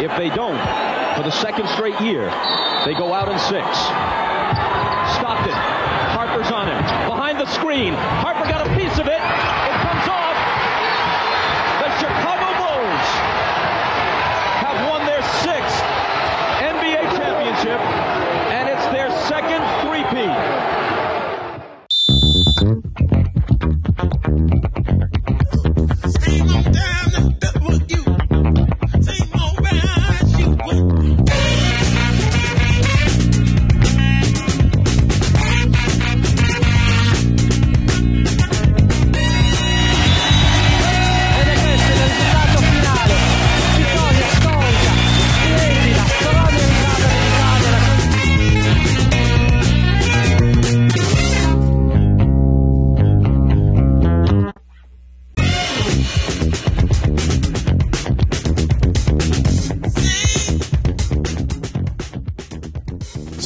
If they don't, for the second straight year, they go out in six. Stockton, Harper's on him. Behind the screen, Harper got a piece of it. It comes off.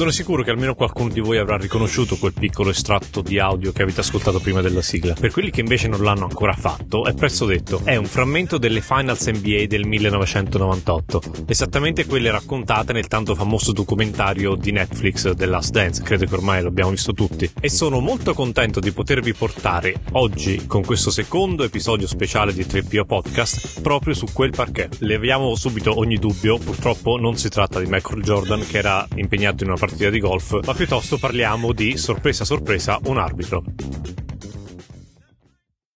Sono sicuro che almeno qualcuno di voi avrà riconosciuto quel piccolo estratto di audio che avete ascoltato prima della sigla. Per quelli che invece non l'hanno ancora fatto, è presto detto, è un frammento delle Finals NBA del 1998, esattamente quelle raccontate nel tanto famoso documentario di Netflix The Last Dance, credo che ormai l'abbiamo visto tutti. E sono molto contento di potervi portare oggi, con questo secondo episodio speciale di 3PO Podcast, proprio su quel parquet. Leviamo subito ogni dubbio, purtroppo non si tratta di Michael Jordan che era impegnato in una partita di golf, ma piuttosto parliamo di, sorpresa sorpresa, un arbitro.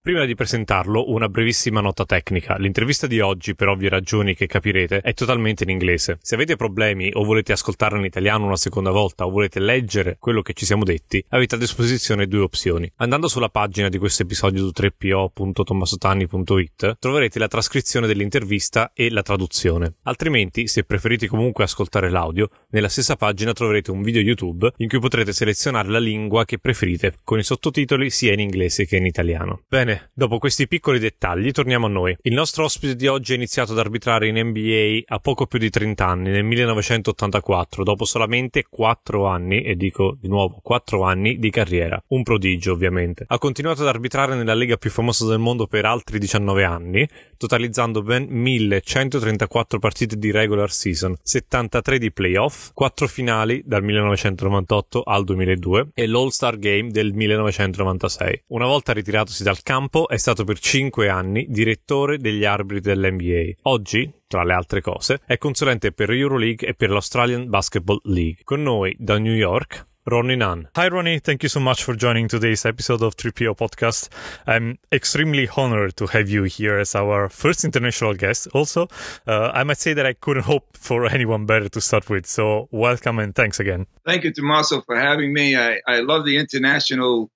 Prima di presentarlo, una brevissima nota tecnica. L'intervista di oggi, per ovvie ragioni che capirete, è totalmente in inglese. Se avete problemi o volete ascoltarla in italiano una seconda volta o volete leggere quello che ci siamo detti, avete a disposizione due opzioni. Andando sulla pagina di questo episodio su 3po.tommasotani.it troverete la trascrizione dell'intervista e la traduzione. Altrimenti, se preferite comunque ascoltare l'audio, nella stessa pagina troverete un video YouTube in cui potrete selezionare la lingua che preferite, con i sottotitoli sia in inglese che in italiano. Bene, dopo questi piccoli dettagli torniamo a noi. Il nostro ospite di oggi ha iniziato ad arbitrare in NBA a poco più di 30 anni, nel 1984, dopo solamente 4 anni, e dico di nuovo 4 anni di carriera. Un prodigio, ovviamente. Ha continuato ad arbitrare nella lega più famosa del mondo per altri 19 anni, totalizzando ben 1134 partite di regular season, 73 di playoff, 4 finali dal 1998 al 2002 e l'All-Star Game del 1996. Una volta ritiratosi dal campo è stato per 5 anni direttore degli arbitri dell'NBA. Oggi, tra le altre cose, è consulente per Euroleague e per l'Australian Basketball League. Con noi da New York Ronnie Nunn. Hi, Ronnie. Thank you so much for joining today's episode of 3PO Podcast. I'm extremely honored to have you here as our first international guest. Also, uh, I might say that I couldn't hope for anyone better to start with. So, welcome and thanks again. Thank you, Tommaso, for having me. I, I love the international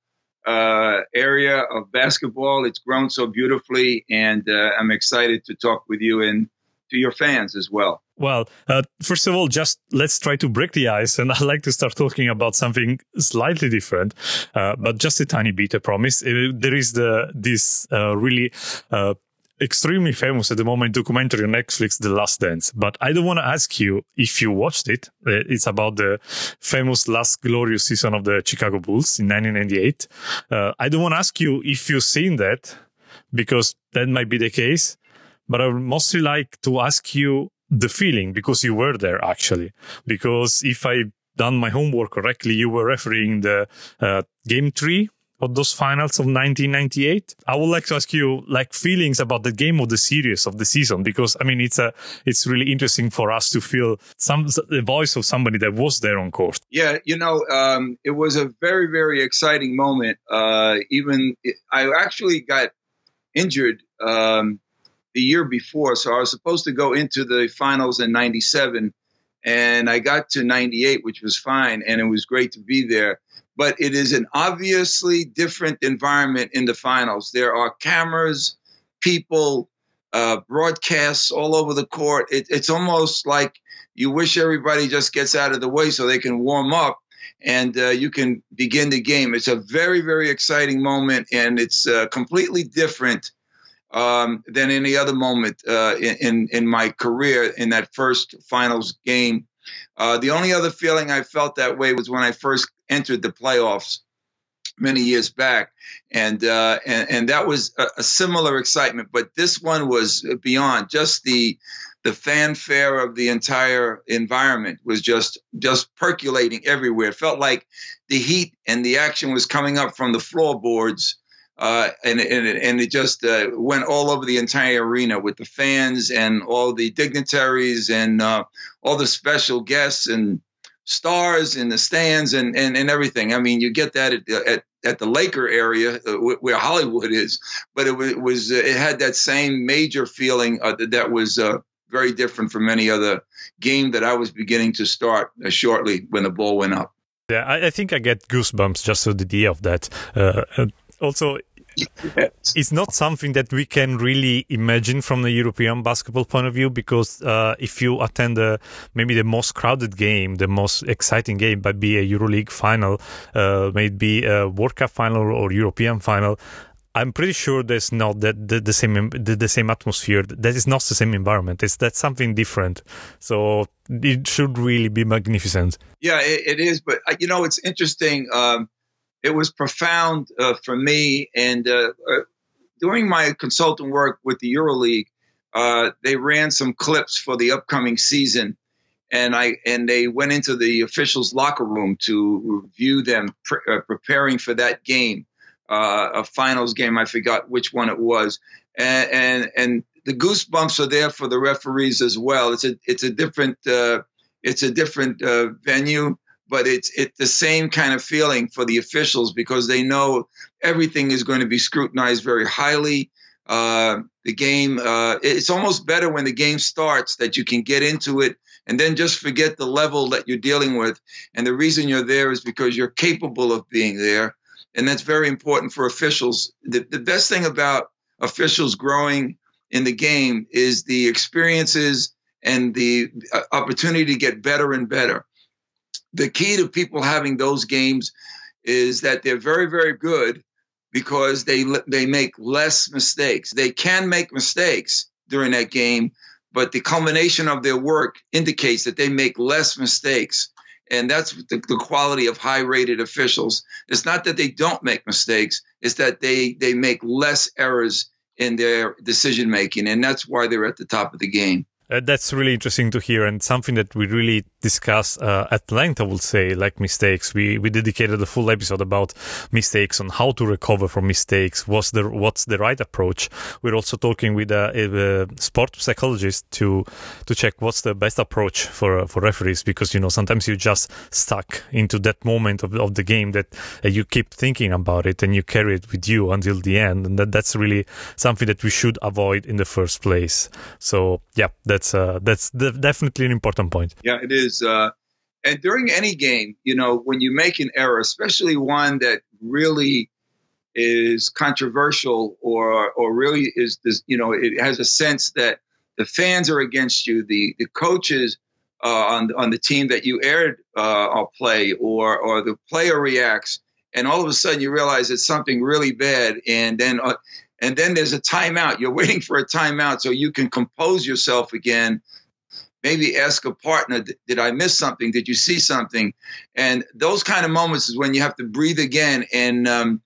uh, area of basketball. It's grown so beautifully, and uh, I'm excited to talk with you and to your fans as well. Well, uh, first of all, just let's try to break the ice. And I'd like to start talking about something slightly different, uh, but just a tiny bit, I promise. Uh, there is the, this, uh, really, uh, extremely famous at the moment documentary on Netflix, The Last Dance. But I don't want to ask you if you watched it. Uh, It's about the famous last glorious season of the Chicago Bulls in 1998. Uh, I don't want to ask you if you've seen that because that might be the case. But I would mostly like to ask you the feeling because you were there actually. Because if I done my homework correctly, you were refereeing the uh, game three of those finals of 1998. I would like to ask you like feelings about the game of the series of the season because I mean it's a it's really interesting for us to feel some the voice of somebody that was there on court. Yeah, you know, um, it was a very, very exciting moment. Uh, even I actually got injured um, the year before, so I was supposed to go into the finals in '97, and I got to '98, which was fine, and it was great to be there. But it is an obviously different environment in the finals. There are cameras, people, uh, broadcasts all over the court. It, it's almost like you wish everybody just gets out of the way so they can warm up and uh, you can begin the game. It's a very, very exciting moment, and it's uh, completely different um, than any other moment uh, in in my career in that first finals game. Uh, the only other feeling I felt that way was when I first entered the playoffs many years back, and uh, and, and that was a, a similar excitement. But this one was beyond just the the fanfare of the entire environment was just just percolating everywhere. It felt like the heat and the action was coming up from the floorboards, uh, and and it, and it just uh, went all over the entire arena with the fans and all the dignitaries and uh, all the special guests and stars in the stands and, and, and everything. I mean, you get that at, at, at the Laker area uh, where Hollywood is, but it it, was, uh, it had that same major feeling uh, that, that was uh, very different from any other game that I was beginning to start uh, shortly when the ball went up. Yeah, I, I, think I get goosebumps just with the idea of that. Uh, also, yes. it's not something that we can really imagine from the European basketball point of view because uh, if you attend a, maybe the most crowded game, the most exciting game might be a EuroLeague final, uh, maybe a World Cup final or European final. I'm pretty sure there's not that the, the same the, the, same atmosphere. That is not the same environment. It's that's something different. So it should really be magnificent. Yeah, it, it is. But uh, you know, it's interesting. Um, it was profound uh, for me. And uh, uh, during my consultant work with the EuroLeague, uh, they ran some clips for the upcoming season, and I and they went into the officials' locker room to review them pre- uh, preparing for that game, a finals game. I forgot which one it was, and and, and the goosebumps are there for the referees as well. It's a it's a different it's a different venue but it's it's the same kind of feeling for the officials because they know everything is going to be scrutinized very highly. Uh, the game, uh, it's almost better when the game starts that you can get into it and then just forget the level that you're dealing with. And the reason you're there is because you're capable of being there. And that's very important for officials. The, the best thing about officials growing in the game is the experiences and the uh, opportunity to get better and better the key to people having those games is that they're very, very good because they they make less mistakes. They can make mistakes during that game, but the culmination of their work indicates that they make less mistakes. And that's the, the quality of high rated officials. It's not that they don't make mistakes, it's that they, they make less errors in their decision making. And that's why they're at the top of the game. Uh, that's really interesting to hear and something that we really discuss uh, at length, I would say, like mistakes. We we dedicated a full episode about mistakes on how to recover from mistakes. What's the what's the right approach? We're also talking with a, a, sport psychologist to to check what's the best approach for for referees because you know sometimes you just stuck into that moment of, of the game that uh, you keep thinking about it and you carry it with you until the end, and that, that's really something that we should avoid in the first place. So yeah, that's uh, that's definitely an important point. Yeah, it is. Uh, and during any game, you know, when you make an error, especially one that really is controversial or or really is this, you know, it has a sense that the fans are against you, the the coaches uh, on on the team that you aired uh, play, or or the player reacts, and all of a sudden you realize it's something really bad, and then uh, and then there's a timeout. You're waiting for a timeout so you can compose yourself again. Maybe ask a partner, did I miss something? Did you see something? And those kind of moments is when you have to breathe again and um,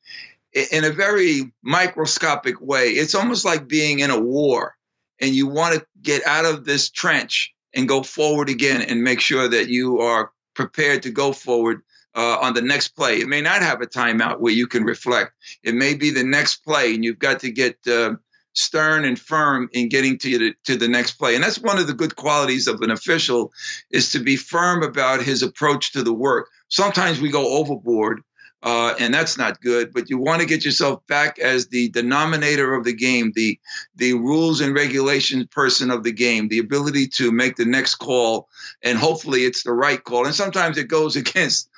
in a very microscopic way. It's almost like being in a war and you want to get out of this trench and go forward again and make sure that you are prepared to go forward uh, on the next play. It may not have a timeout where you can reflect. It may be the next play, and you've got to get uh, stern and firm in getting to the, to the next play. And that's one of the good qualities of an official is to be firm about his approach to the work. Sometimes we go overboard. Uh, and that's not good. But you want to get yourself back as the denominator of the game, the the rules and regulations person of the game, the ability to make the next call, and hopefully it's the right call. And sometimes it goes against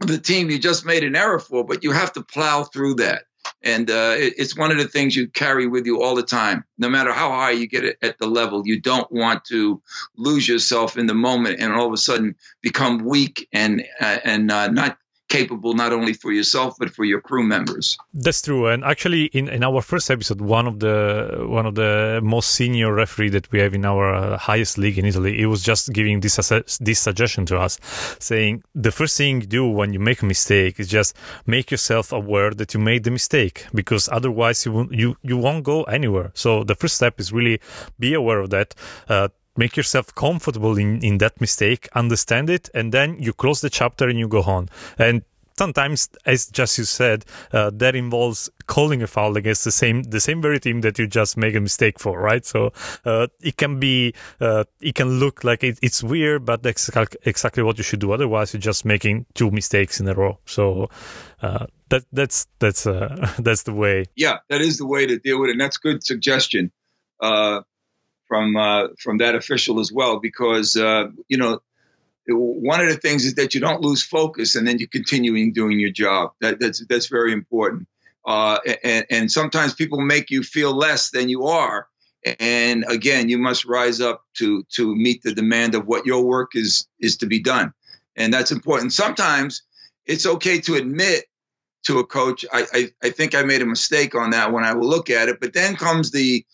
the team you just made an error for, but you have to plow through that. And uh, it, it's one of the things you carry with you all the time. No matter how high you get it at the level, you don't want to lose yourself in the moment and all of a sudden become weak and uh, and uh, not capable not only for yourself but for your crew members. That's true. And actually, in, in our first episode, one of the one of the most senior referee that we have in our uh, highest league in Italy, he was just giving this this suggestion to us, saying the first thing you do when you make a mistake is just make yourself aware that you made the mistake, because otherwise you won't, you you won't go anywhere. So the first step is really be aware of that. Uh, make yourself comfortable in, in that mistake, understand it, and then you close the chapter and you go on. And sometimes, as just you said, uh, that involves calling a foul against the same the same very team that you just make a mistake for, right? So uh, it can be uh, it can look like it, it's weird, but that's exactly what you should do. Otherwise, you're just making two mistakes in a row. So uh, that that's that's uh, that's the way. Yeah, that is the way to deal with it, and that's good suggestion uh, from uh, from that official as well, because uh, you know one of the things is that you don't lose focus and then you're continuing doing your job. That, that's that's very important. Uh, and, and sometimes people make you feel less than you are. And again, you must rise up to to meet the demand of what your work is is to be done, and that's important. Sometimes it's okay to admit to a coach, I, I, I think I made a mistake on that when I will look at it. But then comes the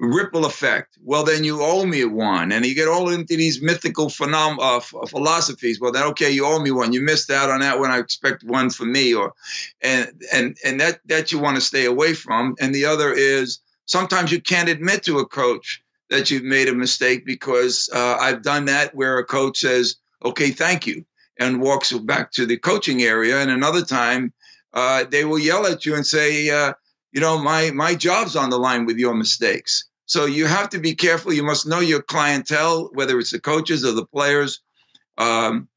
ripple effect. Well, then you owe me one, and you get all into these mythical phenom- uh, philosophies. Well, then okay, you owe me one. You missed out on that one. I expect one for me, or and and and that that you want to stay away from. And the other is sometimes you can't admit to a coach that you've made a mistake because uh, I've done that where a coach says, "Okay, thank you," and walks back to the coaching area, and another time uh, they will yell at you and say, uh, "You know, my my job's on the line with your mistakes." So you have to be careful. You must know your clientele, whether it's the coaches or the players, um,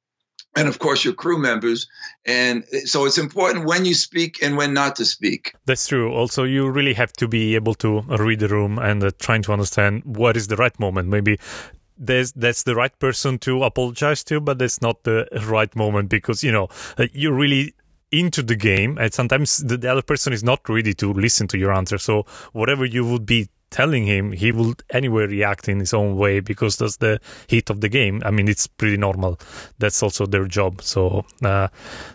and of course your crew members. And so it's important when you speak and when not to speak. That's true. Also, you really have to be able to read the room and uh, trying to understand what is the right moment. Maybe there's that's the right person to apologize to, but that's not the right moment because you know uh, you really into the game and sometimes the, the other person is not ready to listen to your answer so whatever you would be telling him he will anyway react in his own way because that's the heat of the game. I mean it's pretty normal. That's also their job. So uh,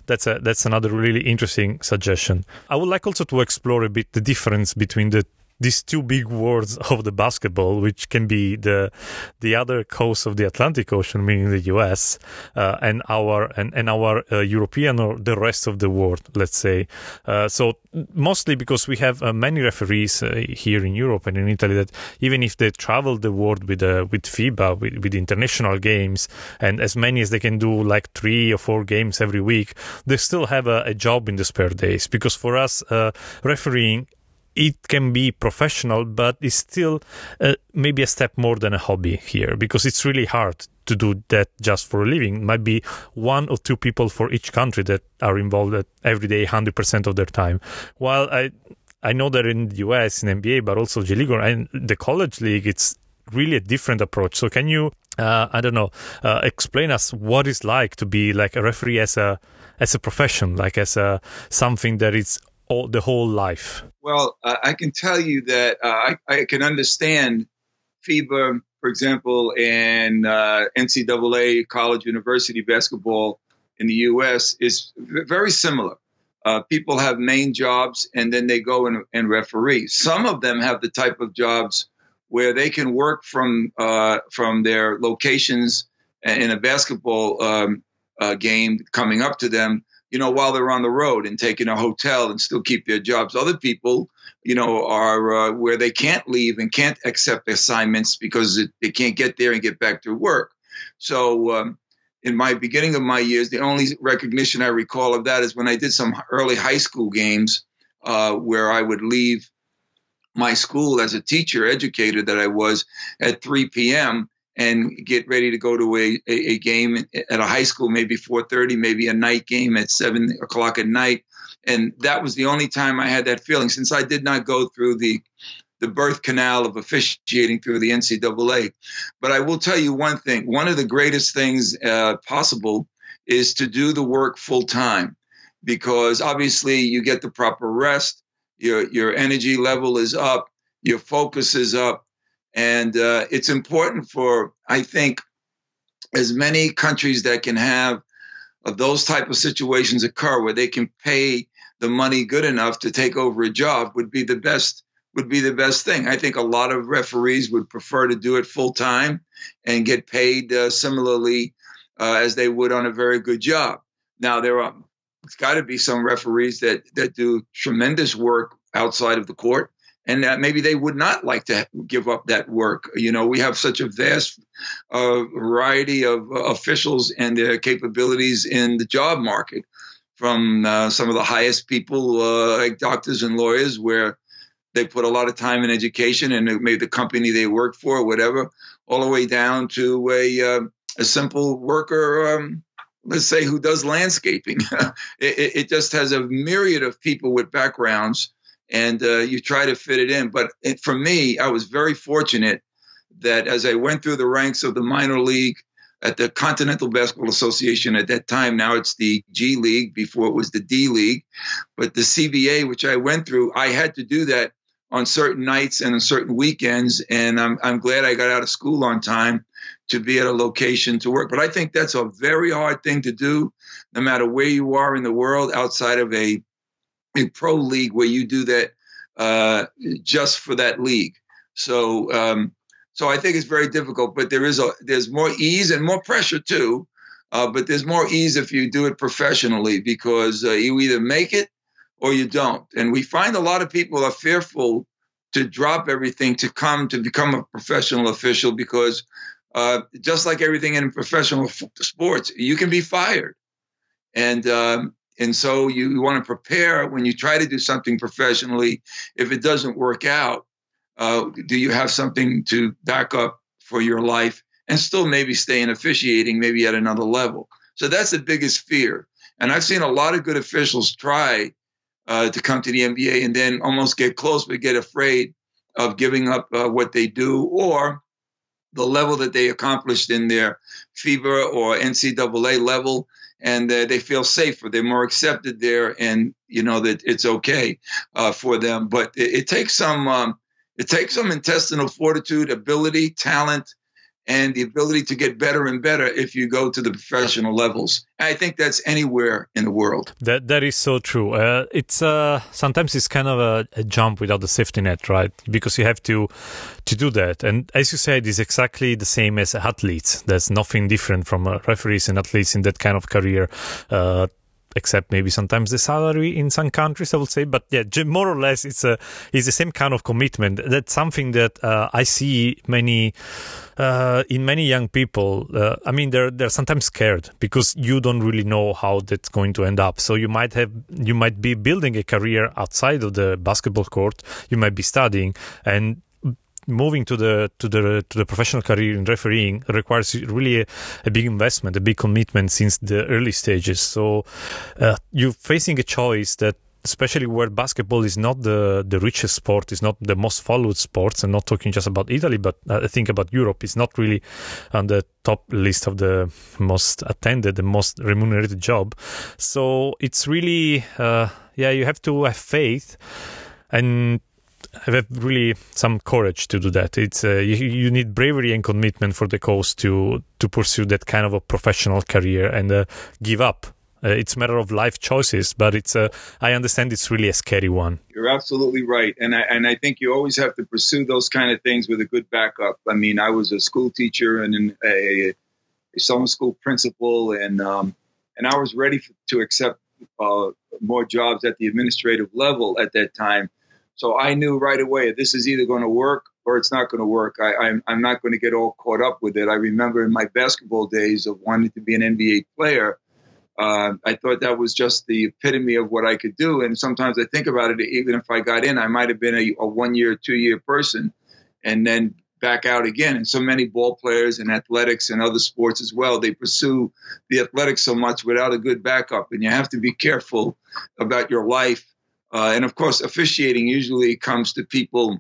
that's a that's another really interesting suggestion. I would like also to explore a bit the difference between the these two big worlds of the basketball, which can be the the other coast of the Atlantic Ocean, meaning the U.S. Uh, and our and, and our uh, European or the rest of the world, let's say. Uh, so mostly because we have uh, many referees uh, here in Europe and in Italy that even if they travel the world with uh, with FIBA with, with international games and as many as they can do like three or four games every week, they still have a, a job in the spare days because for us refereeing it can be professional, but it's still uh, maybe a step more than a hobby here because it's really hard to do that just for a living. Might be one or two people for each country that are involved every day, 100% of their time. While I, I know that in the US, in NBA, but also G League and the college league, it's really a different approach. So can you, uh, I don't know, uh, explain us what it's like to be like a referee as a, as a profession, like as a, something that is all, the whole life? Well, uh, I can tell you that uh, I, I, can understand FIBA, for example, and uh, NCAA college university basketball in the U.S. is very similar. Uh, people have main jobs and then they go and, and, referee. Some of them have the type of jobs where they can work from uh, from their locations in a basketball um, uh, game coming up to them you know, while they're on the road and taking a hotel and still keep their jobs. Other people, you know, are uh, where they can't leave and can't accept assignments because it, they can't get there and get back to work. So, um, in my beginning of my years, the only recognition I recall of that is when I did some early high school games uh, where I would leave my school as a teacher, educator that I was, at 3 p.m and get ready to go to a, a, a game at a high school, maybe 4:30, maybe a night game at seven o'clock at night. And that was the only time I had that feeling, since I did not go through the the birth canal of officiating through the NCAA. But I will tell you one thing: one of the greatest things uh, possible is to do the work full time, because obviously you get the proper rest, your your energy level is up, your focus is up, and uh, it's important for, I think, as many countries that can have those type of situations occur where they can pay the money good enough to take over a job would be the best would be the best thing. I think a lot of referees would prefer to do it full time and get paid uh, similarly uh, as they would on a very good job. Now there are it's got to be some referees that that do tremendous work outside of the court and that maybe they would not like to give up that work. You know, we have such a vast uh, variety of uh, officials and their capabilities in the job market, from uh, some of the highest people uh, like doctors and lawyers, where they put a lot of time in education and maybe the company they work for, or whatever, all the way down to a uh, a simple worker. Um, let's say who does landscaping. it, it, just has a myriad of people with backgrounds and uh, you try to fit it in. But it, for me, I was very fortunate that as I went through the ranks of the minor league at the Continental Basketball Association at that time, now it's the G League, before it was the D League, but the CBA, which I went through, I had to do that on certain nights and on certain weekends. And I'm, I'm glad I got out of school on time to be at a location to work. But I think that's a very hard thing to do, no matter where you are in the world outside of a a pro league where you do that uh, just for that league. So, um, so I think it's very difficult. But there is a there's more ease and more pressure too. Uh, but there's more ease if you do it professionally because uh, you either make it or you don't. And we find a lot of people are fearful to drop everything to come to become a professional official because uh, just like everything in professional f- sports, you can be fired. And um, and so you, you want to prepare when you try to do something professionally. If it doesn't work out, uh, do you have something to back up for your life and still maybe stay in officiating, maybe at another level? So that's the biggest fear. And I've seen a lot of good officials try uh, to come to the NBA and then almost get close, but get afraid of giving up uh, what they do or the level that they accomplished in their FIBA or NCAA level and uh, they feel safer. They're more accepted there, and you know that it's okay uh, for them. But it, it takes some um, it takes some intestinal fortitude, ability, talent, and the ability to get better and better if you go to the professional levels. I think that's anywhere in the world. That that is so true. Uh, it's uh, sometimes it's kind of a, a, jump without the safety net, right? Because you have to to do that. And as you said, it's exactly the same as athletes. There's nothing different from uh, referees and athletes in that kind of career. Except maybe sometimes the salary in some countries, I would say. But yeah, more or less, it's a it's the same kind of commitment. That's something that uh, I see many uh, in many young people. Uh, I mean, they're they're sometimes scared because you don't really know how that's going to end up. So you might have you might be building a career outside of the basketball court. You might be studying and moving to the to the to the professional career in refereeing requires really a, a big investment, a big commitment since the early stages. So uh, you're facing a choice that especially where basketball is not the, the richest sport, is not the most followed sports, and not talking just about Italy, but I think about Europe, is not really on the top list of the most attended, the most remunerated job. So it's really, uh, yeah, you have to have faith and have really some courage to do that. It's uh, you, you, need bravery and commitment for the cause to to pursue that kind of a professional career and uh, give up. Uh, it's a matter of life choices, but it's a. I understand it's really a scary one. You're absolutely right, and I and I think you always have to pursue those kind of things with a good backup. I mean, I was a school teacher and a, a summer school principal, and um, and I was ready for, to accept uh, more jobs at the administrative level at that time so I knew right away this is either going to work or it's not going to work. I, am I'm, I'm not going to get all caught up with it. I remember in my basketball days of wanting to be an NBA player, uh, I thought that was just the epitome of what I could do. And sometimes I think about it, even if I got in, I might have been a, a one year, two year person and then back out again. And so many ball players and athletics and other sports as well, they pursue the athletics so much without a good backup. And you have to be careful about your life uh, and of course, officiating usually comes to people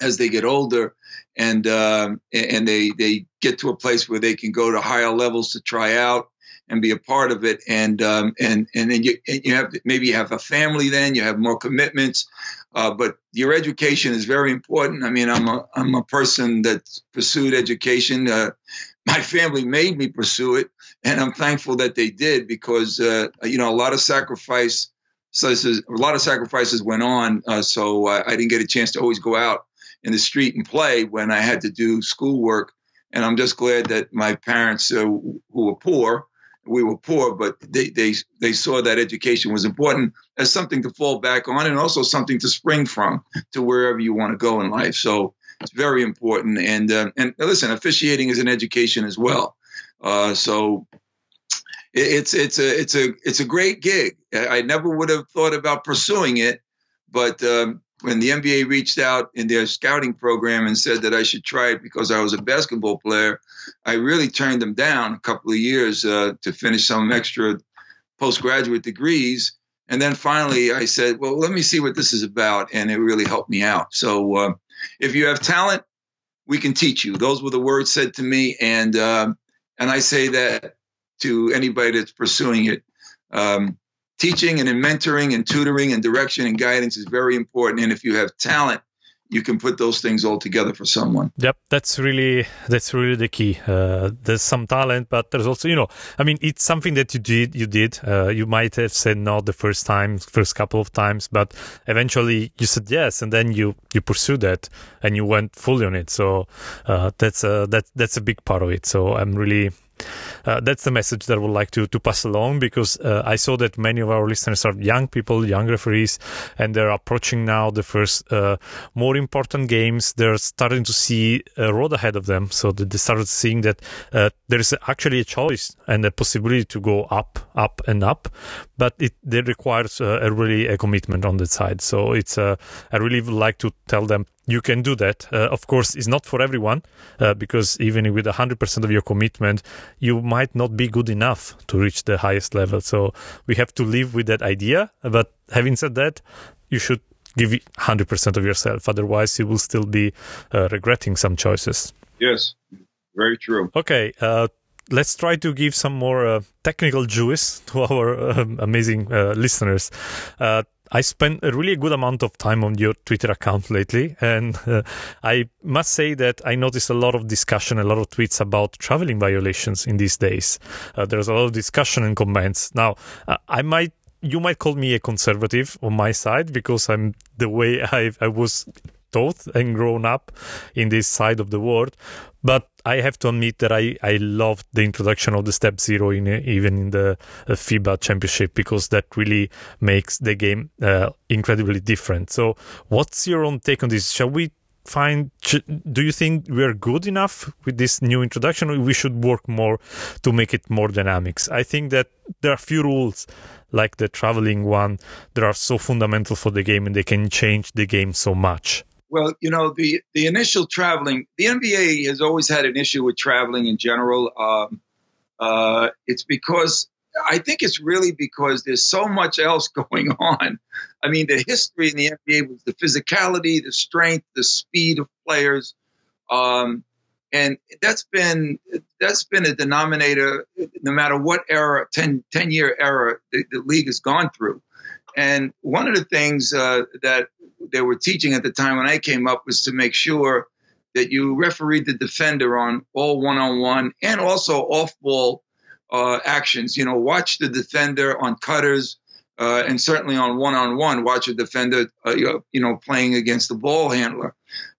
as they get older and um, and they they get to a place where they can go to higher levels to try out and be a part of it and um, and and then you you have maybe you have a family then you have more commitments uh, but your education is very important I mean I'm a I'm a person that pursued education uh, my family made me pursue it, and I'm thankful that they did because uh, you know a lot of sacrifice. So this is, a lot of sacrifices went on, uh, so I, I didn't get a chance to always go out in the street and play when I had to do schoolwork. And I'm just glad that my parents, uh, who were poor, we were poor, but they, they they saw that education was important as something to fall back on, and also something to spring from to wherever you want to go in life. So it's very important. And uh, and listen, officiating is an education as well. Uh, so it's it's a it's a it's a great gig. I never would have thought about pursuing it, but um, when the NBA reached out in their scouting program and said that I should try it because I was a basketball player, I really turned them down a couple of years uh, to finish some extra postgraduate degrees. And then finally, I said, "Well, let me see what this is about," and it really helped me out. So, uh, if you have talent, we can teach you. Those were the words said to me, and uh, and I say that to anybody that's pursuing it. Um, teaching and mentoring and tutoring and direction and guidance is very important. And if you have talent, you can put those things all together for someone. Yep, that's really that's really the key. Uh, there's some talent, but there's also you know, I mean, it's something that you did. You did. Uh, you might have said no the first time, first couple of times, but eventually you said yes, and then you you pursued that and you went fully on it. So uh, that's a that that's a big part of it. So I'm really uh, that's the message that I would like to, to pass along because uh, I saw that many of our listeners are young people, young referees, and they're approaching now the first uh, more important games. They're starting to see a road ahead of them. So they started seeing that uh, there is actually a choice and a possibility to go up, up, and up. But it, it requires uh, a really a commitment on that side. So it's uh, I really would like to tell them you can do that. Uh, of course, it's not for everyone uh, because even with 100% of your commitment, you might not be good enough to reach the highest level. So we have to live with that idea. But having said that, you should give 100% of yourself. Otherwise, you will still be uh, regretting some choices. Yes, very true. Okay. Uh, let's try to give some more uh, technical juice to our um, amazing uh, listeners. I spent a really good amount of time on your Twitter account lately, and uh, I must say that I noticed a lot of discussion, a lot of tweets about traveling violations in these days. Uh, there's a lot of discussion and comments. Now, uh, I might you might call me a conservative on my side because I'm the way I, I was taught and grown up in this side of the world. But I have to admit that I, I loved the introduction of the step zero in even in the uh, FIBA championship because that really makes the game uh, incredibly different. So, what's your own take on this? Shall we find? Do you think we are good enough with this new introduction, we should work more to make it more dynamics? I think that there are few rules like the traveling one that are so fundamental for the game and they can change the game so much. Well, you know, the the initial traveling, the NBA has always had an issue with traveling in general. Um, uh, it's because I think it's really because there's so much else going on. I mean, the history in the NBA was the physicality, the strength, the speed of players, um, and that's been that's been a denominator no matter what era 10, 10 year era the, the league has gone through. And one of the things uh, that they were teaching at the time when I came up was to make sure that you refereed the defender on all one on one and also off ball uh, actions. You know, watch the defender on cutters uh, and certainly on one on one, watch a defender, uh, you know, playing against the ball handler.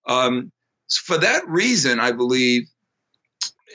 Um, for that reason, I believe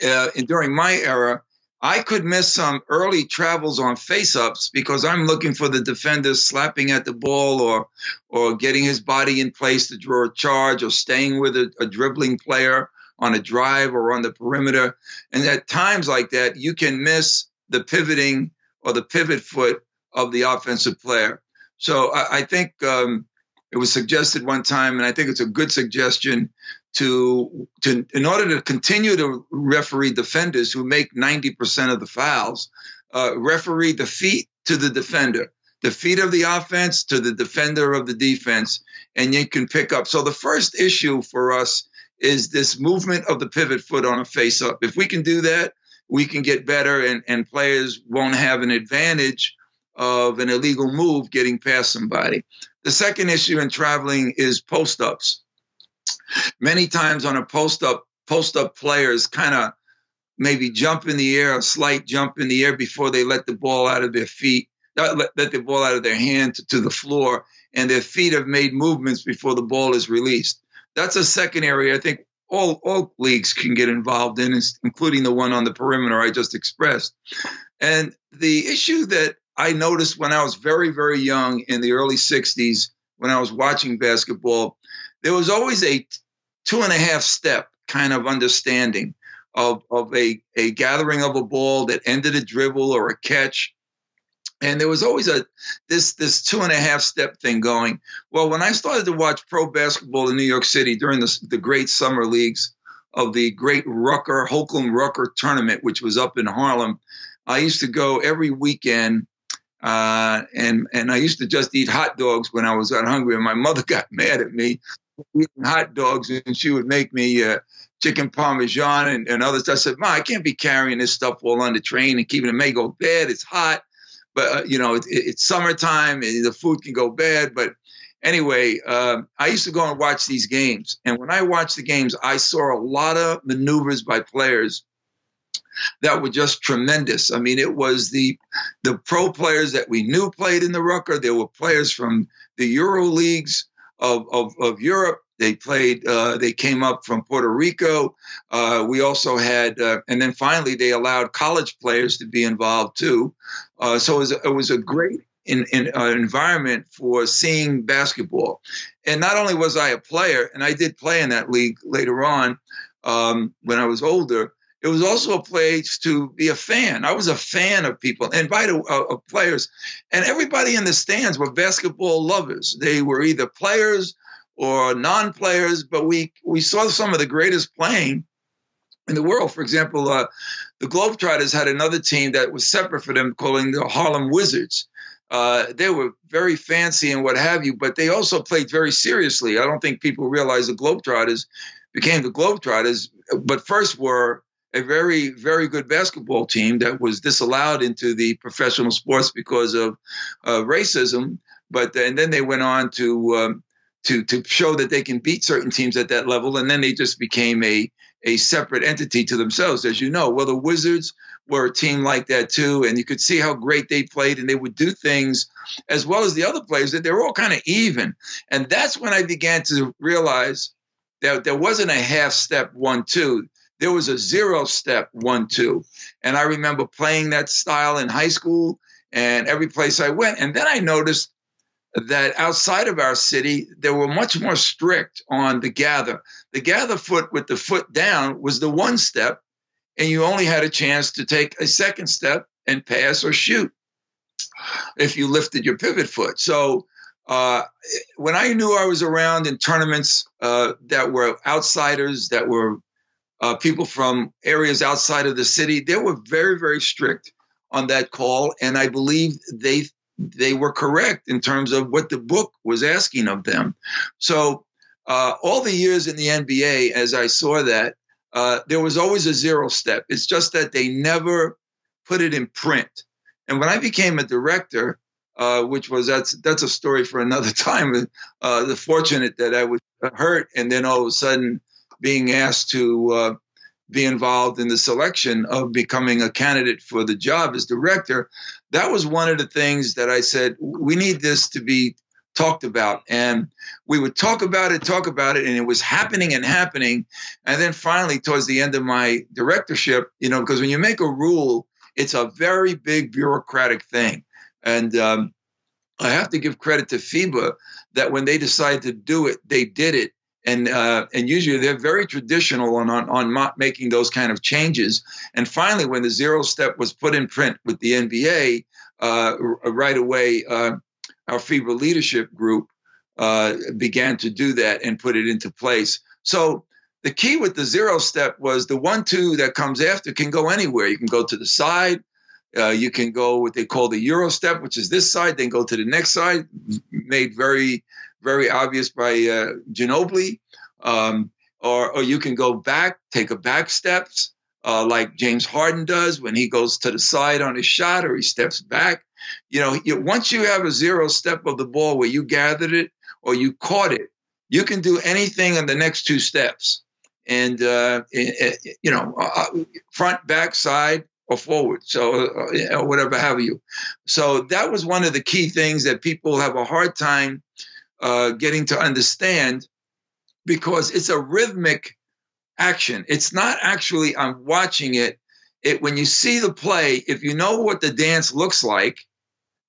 uh, during my era, I could miss some early travels on face-ups because I'm looking for the defender slapping at the ball or or getting his body in place to draw a charge or staying with a, a dribbling player on a drive or on the perimeter. And at times like that, you can miss the pivoting or the pivot foot of the offensive player. So I, I think um, it was suggested one time, and I think it's a good suggestion to to in order to continue to referee defenders who make 90% of the fouls, uh, referee the feet to the defender, the feet of the offense to the defender of the defense, and you can pick up. So the first issue for us is this movement of the pivot foot on a face up. If we can do that, we can get better and, and players won't have an advantage of an illegal move getting past somebody. The second issue in traveling is post ups many times on a post up, post up players kind of maybe jump in the air, a slight jump in the air before they let the ball out of their feet, uh, let, the ball out of their hand to, to the floor, and their feet have made movements before the ball is released. That's a second area I think all all leagues can get involved in, including the one on the perimeter I just expressed. And the issue that I noticed when I was very, very young in the early 60s, when I was watching basketball, there was always a two and a half step kind of understanding of, of a, a gathering of a ball that ended a dribble or a catch. And there was always a this this two and a half step thing going. Well, when I started to watch pro basketball in New York City during the, the great summer leagues of the great Rucker Holcombe Rucker tournament, which was up in Harlem, I used to go every weekend uh, and and I used to just eat hot dogs when I was that hungry. And my mother got mad at me eating hot dogs, and she would make me uh, chicken parmesan and, and other stuff. I said, "Ma, I can't be carrying this stuff all on the train and keeping it. may go bad. It's hot, but uh, you know, it, it, it's summertime and the food can go bad. But anyway, uh, I used to go and watch these games, and when I watched the games, I saw a lot of maneuvers by players that were just tremendous. I mean, it was the the pro players that we knew played in the Rucker. There were players from the Euro leagues of, of, of Europe. They played. Uh, they came up from Puerto Rico. Uh, we also had, uh, and then finally they allowed college players to be involved too. Uh, so it was, it was a great in, in, uh, environment for seeing basketball. And not only was I a player, and I did play in that league later on um, when I was older, it was also a place to be a fan. I was a fan of people and by the uh, of players, and everybody in the stands were basketball lovers. They were either players or non-players, but we we saw some of the greatest playing in the world. For example, uh, the Globetrotters had another team that was separate for them, calling the Harlem Wizards. Uh, they were very fancy and what have you, but they also played very seriously. I don't think people realize the Globetrotters became the Globetrotters, but first were a very, very good basketball team that was disallowed into the professional sports because of uh, racism. But and then they went on to um, to to show that they can beat certain teams at that level, and then they just became a a separate entity to themselves, as you know. Well, the Wizards were a team like that too, and you could see how great they played, and they would do things as well as the other players that they were all kind of even. And that's when I began to realize that there wasn't a half step one two there was a zero step one two. And i remember playing that style in high school and every place i went. And then i noticed that outside of our city they were much more strict on the gather. The gather foot with the foot down was the one step and you only had a chance to take a second step and pass or shoot if you lifted your pivot foot. So uh, when I knew I was around in tournaments uh, that were outsiders, that were uh, people from areas outside of the city. They were very, very strict on that call, and I believe they they were correct in terms of what the book was asking of them. So uh, all the years in the NBA, as I saw that, uh, there was always a zero step. It's just that they never put it in print. And when I became a director, uh, which was that's that's a story for another time. Uh, the fortunate that I was hurt, and then all of a sudden being asked to uh, be involved in the selection of becoming a candidate for the job as director, that was one of the things that I said, we need this to be talked about. And we would talk about it, talk about it, and it was happening and happening. And then finally, towards the end of my directorship, you know, because when you make a rule, it's a very big bureaucratic thing. And um, I have to give credit to FIBA that when they decided to do it, they did it and uh, and usually they're very traditional on, on on making those kind of changes. And finally, when the zero step was put in print with the NBA, uh, right away, uh, our FIBA leadership group uh, began to do that and put it into place. So the key with the zero step was the one two that comes after can go anywhere. You can go to the side. Uh, you can go what they call the Euro step, which is this side, then go to the next side, made very very obvious by uh, Ginobili. Um, or, or you can go back, take a back steps, uh, like James Harden does when he goes to the side on his shot or he steps back. You know, you, once you have a zero step of the ball where you gathered it or you caught it, you can do anything in the next two steps. and uh, eh, eh, you know, uh, front, back, side, or forward. So uh, you know, whatever have you. So that was one of the key things that people have a hard time uh, getting to understand because it's a rhythmic action. It's not actually I'm watching it. It when you see the play, if you know what the dance looks like,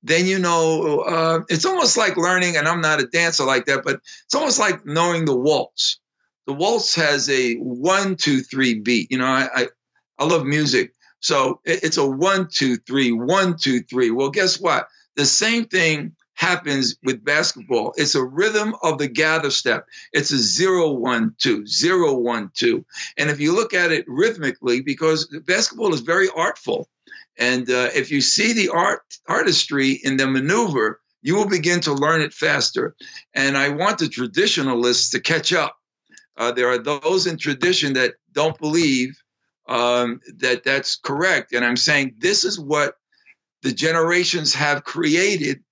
then you know uh, it's almost like learning. And I'm not a dancer like that, but it's almost like knowing the waltz. The waltz has a one, two, three beat. You know, I I, I love music, so it, it's a one, two, three, one, two, three. Well, guess what? The same thing happens with basketball. It's a rhythm of the gather step. It's a zero, one, two, zero, one, two. And if you look at it rhythmically, because basketball is very artful, and uh, if you see the art artistry in the maneuver, you will begin to learn it faster. And I want the traditionalists to catch up. Uh, there are those in tradition that don't believe um, that that's correct. And I'm saying this is what the generations have created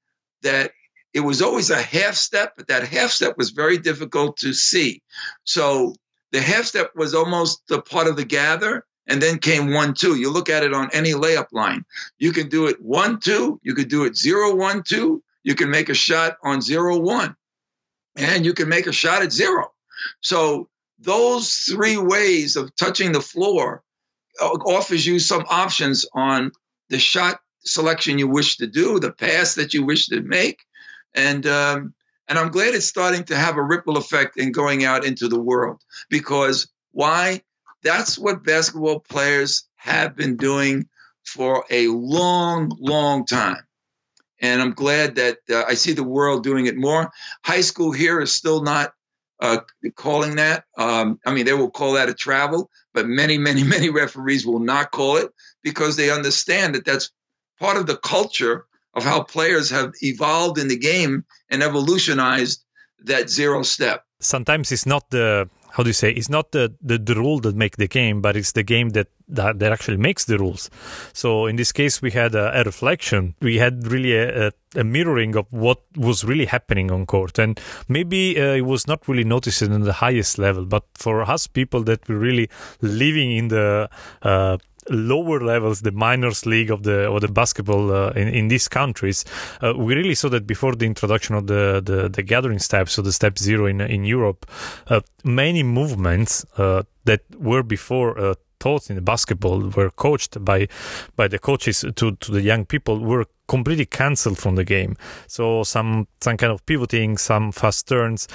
that it was always a half step, but that half step was very difficult to see. So the half step was almost the part of the gather, and then came one, two. You look at it on any layup line. You can do it one, two. You could do it zero, one, two. You can make a shot on zero, one. And you can make a shot at zero. So those three ways of touching the floor uh, offers you some options on the shot selection you wish to do, the pass that you wish to make, and um, and I'm glad it's starting to have a ripple effect in going out into the world because why? That's what basketball players have been doing for a long, long time. And I'm glad that uh, I see the world doing it more. High school here is still not uh, calling that. Um, I mean, they will call that a travel, but many, many, many referees will not call it because they understand that that's part of the culture of how players have evolved in the game and evolutionized that zero step. Sometimes it's not the how do you say it's not the, the, the rule that make the game but it's the game that, that that actually makes the rules. So in this case we had a, a reflection. We had really a, a, a, mirroring of what was really happening on court. And maybe uh, it was not really noticed in the highest level but for us people that were really living in the uh, lower levels, the minors league of the or the basketball uh, in, in these countries, uh, we really saw that before the introduction of the the, the gathering steps, so the step zero in in Europe, uh, many movements uh, that were before uh, taught in the basketball were coached by by the coaches to to the young people were completely cancelled from the game. So some some kind of pivoting, some fast turns,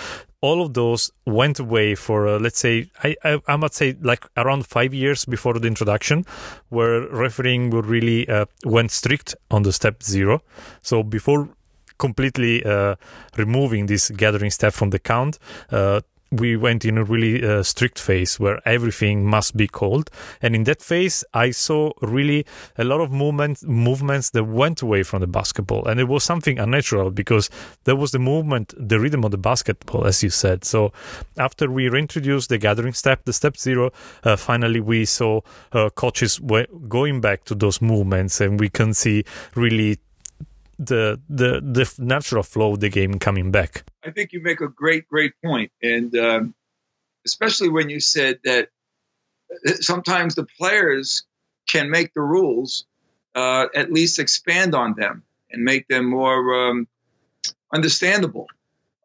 all of those went away for uh, let's say I, I, I might say like around five years before the introduction, where refereeing would really uh, went strict on the step zero. So before completely uh, removing this gathering step from the count, uh, we went in a really uh, strict phase where everything must be called. And in that phase, I saw really a lot of movement, movements that went away from the basketball. And it was something unnatural because there was the movement, the rhythm of the basketball, as you said. So after we reintroduced the gathering step, the step zero, uh, finally we saw uh, coaches going back to those movements and we can see really the the the natural flow of the game coming back. I think you make a great great point, and um, especially when you said that uh, sometimes the players can make the rules, uh, at least expand on them and make them more um, understandable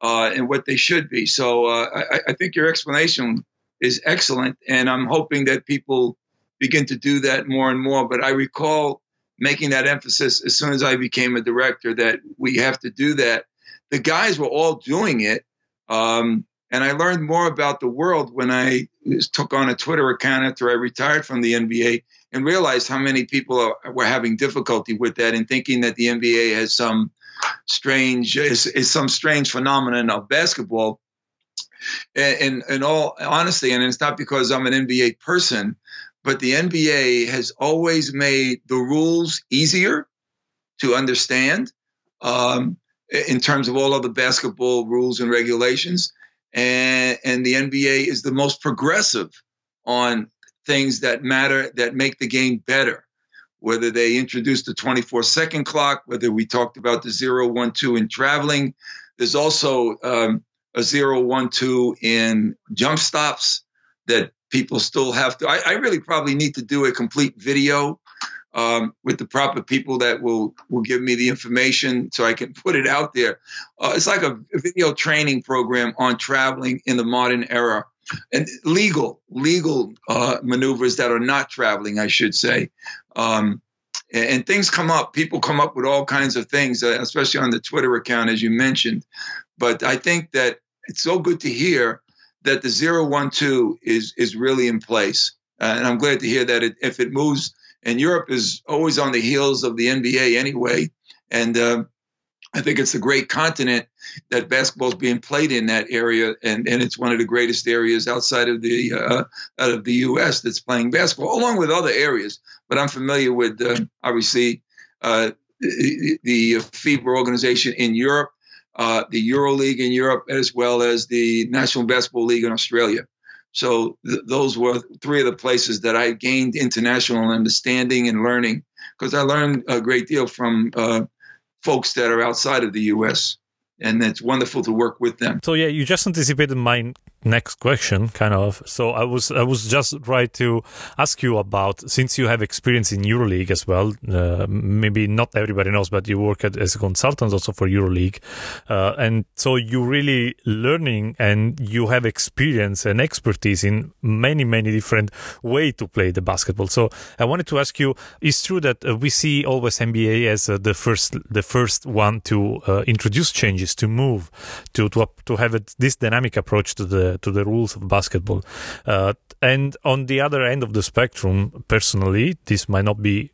uh, and what they should be. So uh, I, I think your explanation is excellent, and I'm hoping that people begin to do that more and more. But I recall making that emphasis as soon as I became a director that we have to do that. The guys were all doing it. Um, and I learned more about the world when I took on a Twitter account after I retired from the NBA and realized how many people are, were having difficulty with that and thinking that the NBA has some strange is, is some strange phenomenon of basketball. And in all honesty, and it's not because I'm an NBA person, but the NBA has always made the rules easier to understand um, in terms of all of the basketball rules and regulations. And, and the NBA is the most progressive on things that matter, that make the game better. Whether they introduced the 24 second clock, whether we talked about the 0 1 2 in traveling. There's also um, a zero, one, two in jump stops that people still have to. I, I really probably need to do a complete video um, with the proper people that will will give me the information so I can put it out there. Uh, it's like a video training program on traveling in the modern era and legal legal uh, maneuvers that are not traveling, I should say. Um, and, things come up. People come up with all kinds of things, uh, especially on the Twitter account, as you mentioned. But I think that it's so good to hear that the zero one two is is really in place, uh, and I'm glad to hear that it, if it moves. And Europe is always on the heels of the NBA anyway, and uh, I think it's a great continent that basketball is being played in that area, and, and it's one of the greatest areas outside of the uh, out of the U.S. that's playing basketball, along with other areas. But I'm familiar with uh, obviously uh, the, the FIBA organization in Europe, uh, the Euro League in Europe, as well as the National Basketball League in Australia. So th- those were three of the places that I gained international understanding and learning because I learned a great deal from uh, folks that are outside of the U.S. And it's wonderful to work with them. So yeah, you just anticipated my next question, kind of. So I was I was just right to ask you about since you have experience in EuroLeague as well. Uh, maybe not everybody knows, but you work at, as a consultant also for EuroLeague, uh, and so you really learning and you have experience and expertise in many many different way to play the basketball. So I wanted to ask you: It's true that uh, we see always NBA as uh, the first the first one to uh, introduce changes, to move, to to to have a, this dynamic approach to the to the rules of basketball. Uh, and on the other end of the spectrum, personally, this might not be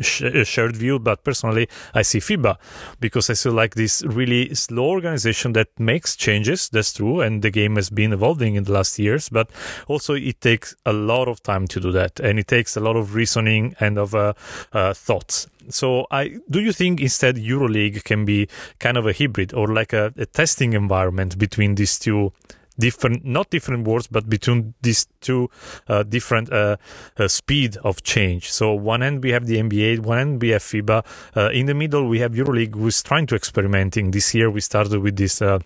sh- a shared view, but personally, I see FIBA because I feel like this really slow organization that makes changes. That's true, and the game has been evolving in the last years, but also it takes a lot of time to do that, and it takes a lot of reasoning and of uh, uh, thoughts. So, I do you think instead EuroLeague can be kind of a hybrid or like a, a testing environment between these two? Different not different words but between these two uh, different uh, uh, speed of change. So one end we have the nba one end we have fiba. Uh, in the middle we have euroleague who's trying to experimenting this year. We started with this uh,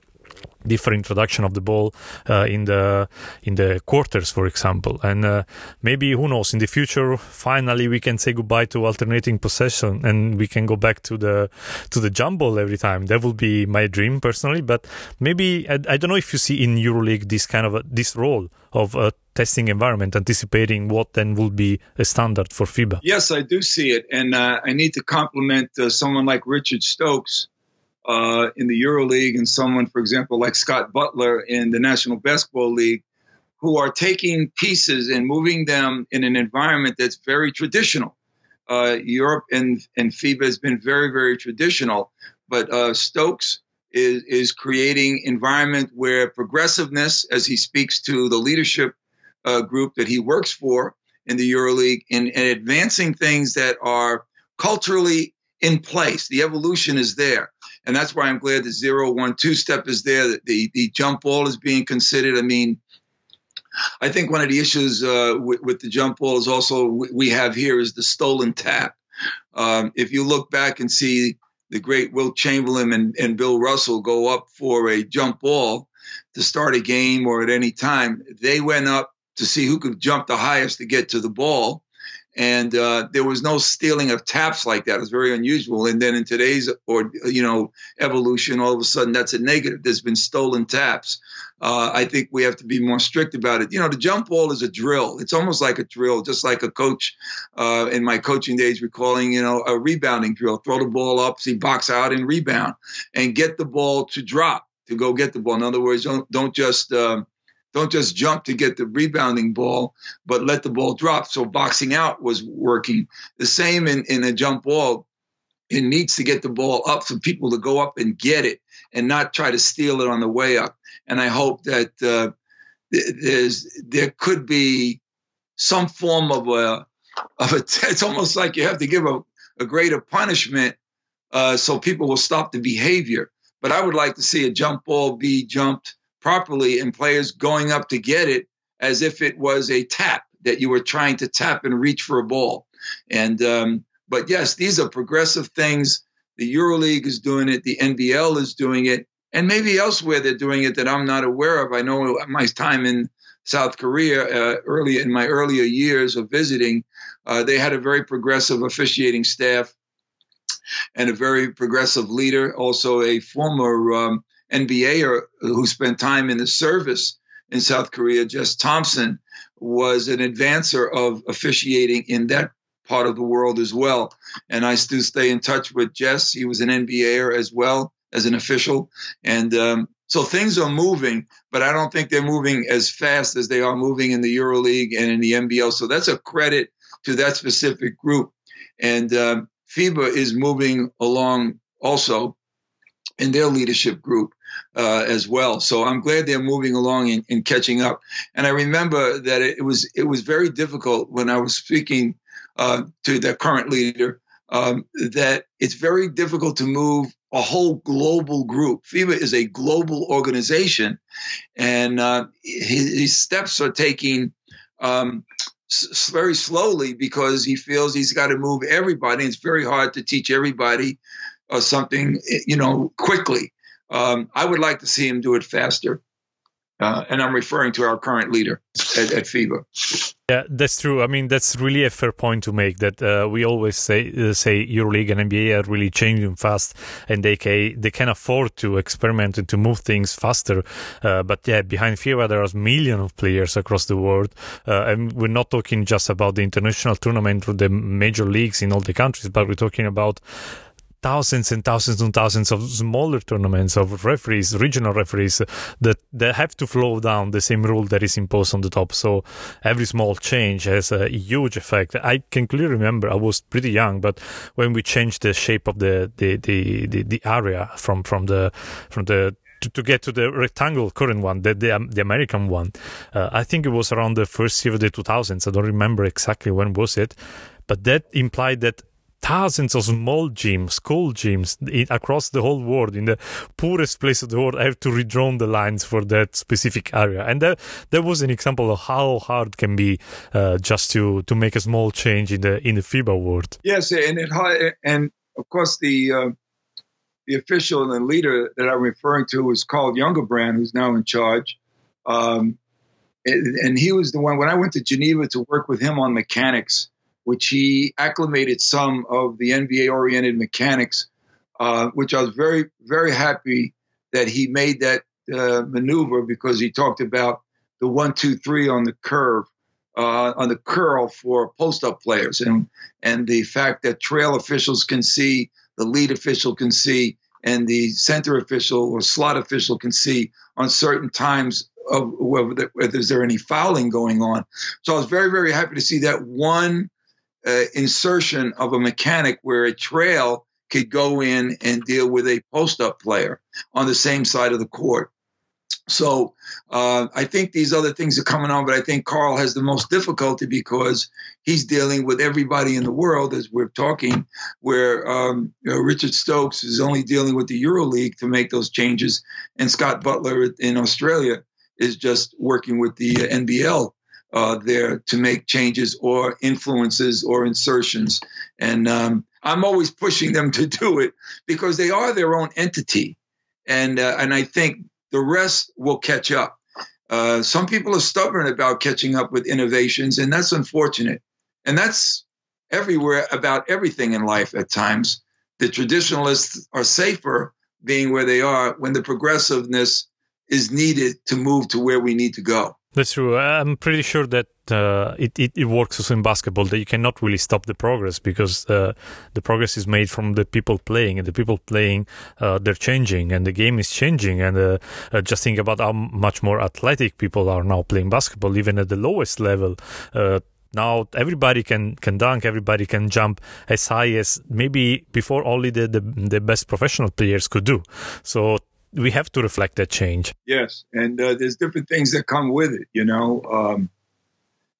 different introduction of the ball uh, in the in the quarters, for example. And uh, maybe who knows in the future, finally we can say goodbye to alternating possession and we can go back to the to the jump ball every time. That would be my dream personally. But maybe I, I don't know if you see in EuroLeague this kind of a, this role of a testing environment, anticipating what then will be a standard for FIBA. Yes, I do see it, and uh, I need to compliment uh, someone like Richard Stokes uh, in the EuroLeague and someone, for example, like Scott Butler in the National Basketball League, who are taking pieces and moving them in an environment that's very traditional. Uh, Europe and, and FIBA has been very, very traditional, but uh, Stokes is, is creating environment where progressiveness, as he speaks to the leadership uh, group that he works for in the EuroLeague, and, and advancing things that are culturally in place. The evolution is there. And that's why I'm glad the zero, one, two step is there. That the, the jump ball is being considered. I mean, I think one of the issues uh, with, with, the jump ball is also we have here is the stolen tap. Um, if you look back and see the great Wilt Chamberlain and, and Bill Russell go up for a jump ball to start a game or at any time, they went up to see who could jump the highest to get to the ball and uh, there was no stealing of taps like that. It was very unusual. And then in today's or you know evolution, all of a sudden that's a negative. There's been stolen taps. Uh, I think we have to be more strict about it. You know, the jump ball is a drill. It's almost like a drill, just like a coach uh, in my coaching days recalling, you know, a rebounding drill. Throw the ball up, see box out, and rebound, and get the ball to drop to go get the ball. In other words, don't don't just um, don't just jump to get the rebounding ball, but let the ball drop. So boxing out was working. The same in, in a jump ball. It needs to get the ball up for people to go up and get it and not try to steal it on the way up. And I hope that uh, there's there could be some form of a of a. It's almost like you have to give a, a greater punishment uh, so people will stop the behavior. But I would like to see a jump ball be jumped properly and players going up to get it as if it was a tap that you were trying to tap and reach for a ball. And um, but yes, these are progressive things. The EuroLeague is doing it. The NBL is doing it, and maybe elsewhere they're doing it that I'm not aware of. I know my time in South Korea uh, early in my earlier years of visiting. Uh, they had a very progressive officiating staff and a very progressive leader, also a former um, NBAer who spent time in the service in South Korea, Jess Thompson, was an advancer of officiating in that part of the world as well. And I still stay in touch with Jess. He was an NBAer as well as an official. And um, so things are moving, but I don't think they're moving as fast as they are moving in the EuroLeague and in the NBL. So that's a credit to that specific group. And um, FIBA is moving along also in their leadership group uh, as well. So I'm glad they're moving along and, and catching up. And I remember that it, was it was very difficult when I was speaking uh, to the current leader um, that it's very difficult to move a whole global group. FIBA is a global organization, and uh, his, his, steps are taking um, very slowly because he feels he's got to move everybody. It's very hard to teach everybody uh, something, you know, quickly. Um, I would like to see him do it faster. Uh, and I'm referring to our current leader at, at FIBA. Yeah, that's true. I mean, that's really a fair point to make. That uh, we always say uh, say EuroLeague and NBA are really changing fast, and they can they can afford to experiment and to move things faster. Uh, but yeah, behind FIBA there are millions of players across the world, uh, and we're not talking just about the international tournament or the major leagues in all the countries, but we're talking about thousands and thousands and thousands of smaller tournaments of referees, regional referees that, that have to flow down the same rule that is imposed on the top. So every small change has a huge effect. I can clearly remember I was pretty young, but when we changed the shape of the, the, the, the, the area from, from the, from the to, to, get to the rectangle current one, the the, um, the American one. Uh, I think it was around the first year of the 2000s. I don't remember exactly when was it, but that implied that thousands of small gyms, school gyms in, across the whole world, in the poorest place of the world, I have to redraw the lines for that specific area. And that, that was an example of how hard can be uh, just to, to make a small change in the in the FIBA world. Yes, and it, and of course the uh, the official and the leader that I'm referring to is called Jungebrand, who's now in charge. Um, and he was the one when I went to Geneva to work with him on mechanics which he acclimated some of the NBA oriented mechanics, uh, which I was very, very happy that he made that uh, maneuver because he talked about the one, two, three on the curve, uh, on the curl for post up players, and and the fact that trail officials can see, the lead official can see, and the center official or slot official can see on certain times of whether, whether is there any fouling going on. So I was very, very happy to see that one uh, insertion of a mechanic where a trail could go in and deal with a post up player on the same side of the court. So uh, I think these other things are coming on, but I think Carl has the most difficulty because he's dealing with everybody in the world as we're talking. Where um, you know, Richard Stokes is only dealing with the EuroLeague to make those changes, and Scott Butler in Australia is just working with the NBL uh, there to make changes or influences or insertions. And um, I'm always pushing them to do it because they are their own entity. And, uh, and I think the rest will catch up. Uh, some people are stubborn about catching up with innovations, and that's unfortunate. And that's everywhere about everything in life at times. The traditionalists are safer being where they are when the progressiveness is needed to move to where we need to go. That's true. I'm pretty sure that uh, it, it, it works also in basketball that you cannot really stop the progress because uh, the progress is made from the people playing and the people playing uh, they're changing and the game is changing. And uh, uh, just think about how much more athletic people are now playing basketball even at the lowest level. Uh, now everybody can can dunk everybody can jump as high as maybe before only the, the, the best professional players could do. So we have to reflect that change. Yes, and uh, there's different things that come with it. You know, um,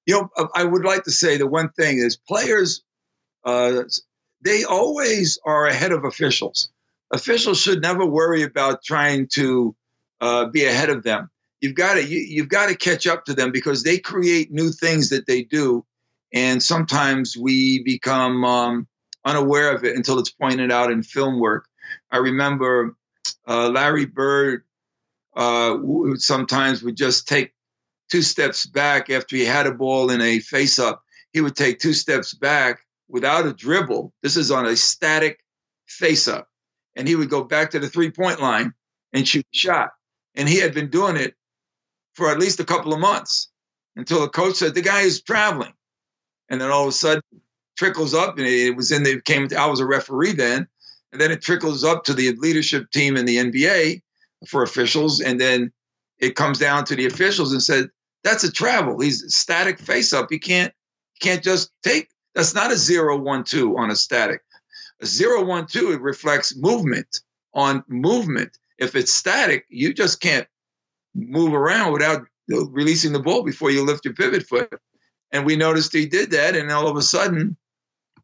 you know, I would like to say the one thing is players, uh, they always are ahead of officials. Officials should never worry about trying to uh, be ahead of them. You've got to you, you've got to catch up to them because they create new things that they do, and sometimes we become um, unaware of it until it's pointed out in film work. I remember uh, Larry Bird uh, sometimes would just take two steps back after he had a ball in a face up. He would take two steps back without a dribble. This is on a static face up. And he would go back to the three point line and shoot a shot. And he had been doing it for at least a couple of months until the coach said, the guy is traveling. And then all of a sudden trickles up and it was in the, came, I was a referee then. And then it trickles up to the leadership team in the NBA for officials. And then it comes down to the officials and said, that's a travel. He's static face up. You can't, can't just take, that's not a zero, one, two on a static. A zero, one, two, it reflects movement on movement. If it's static, you just can't move around without releasing the ball before you lift your pivot foot. And we noticed he did that. And all of a sudden,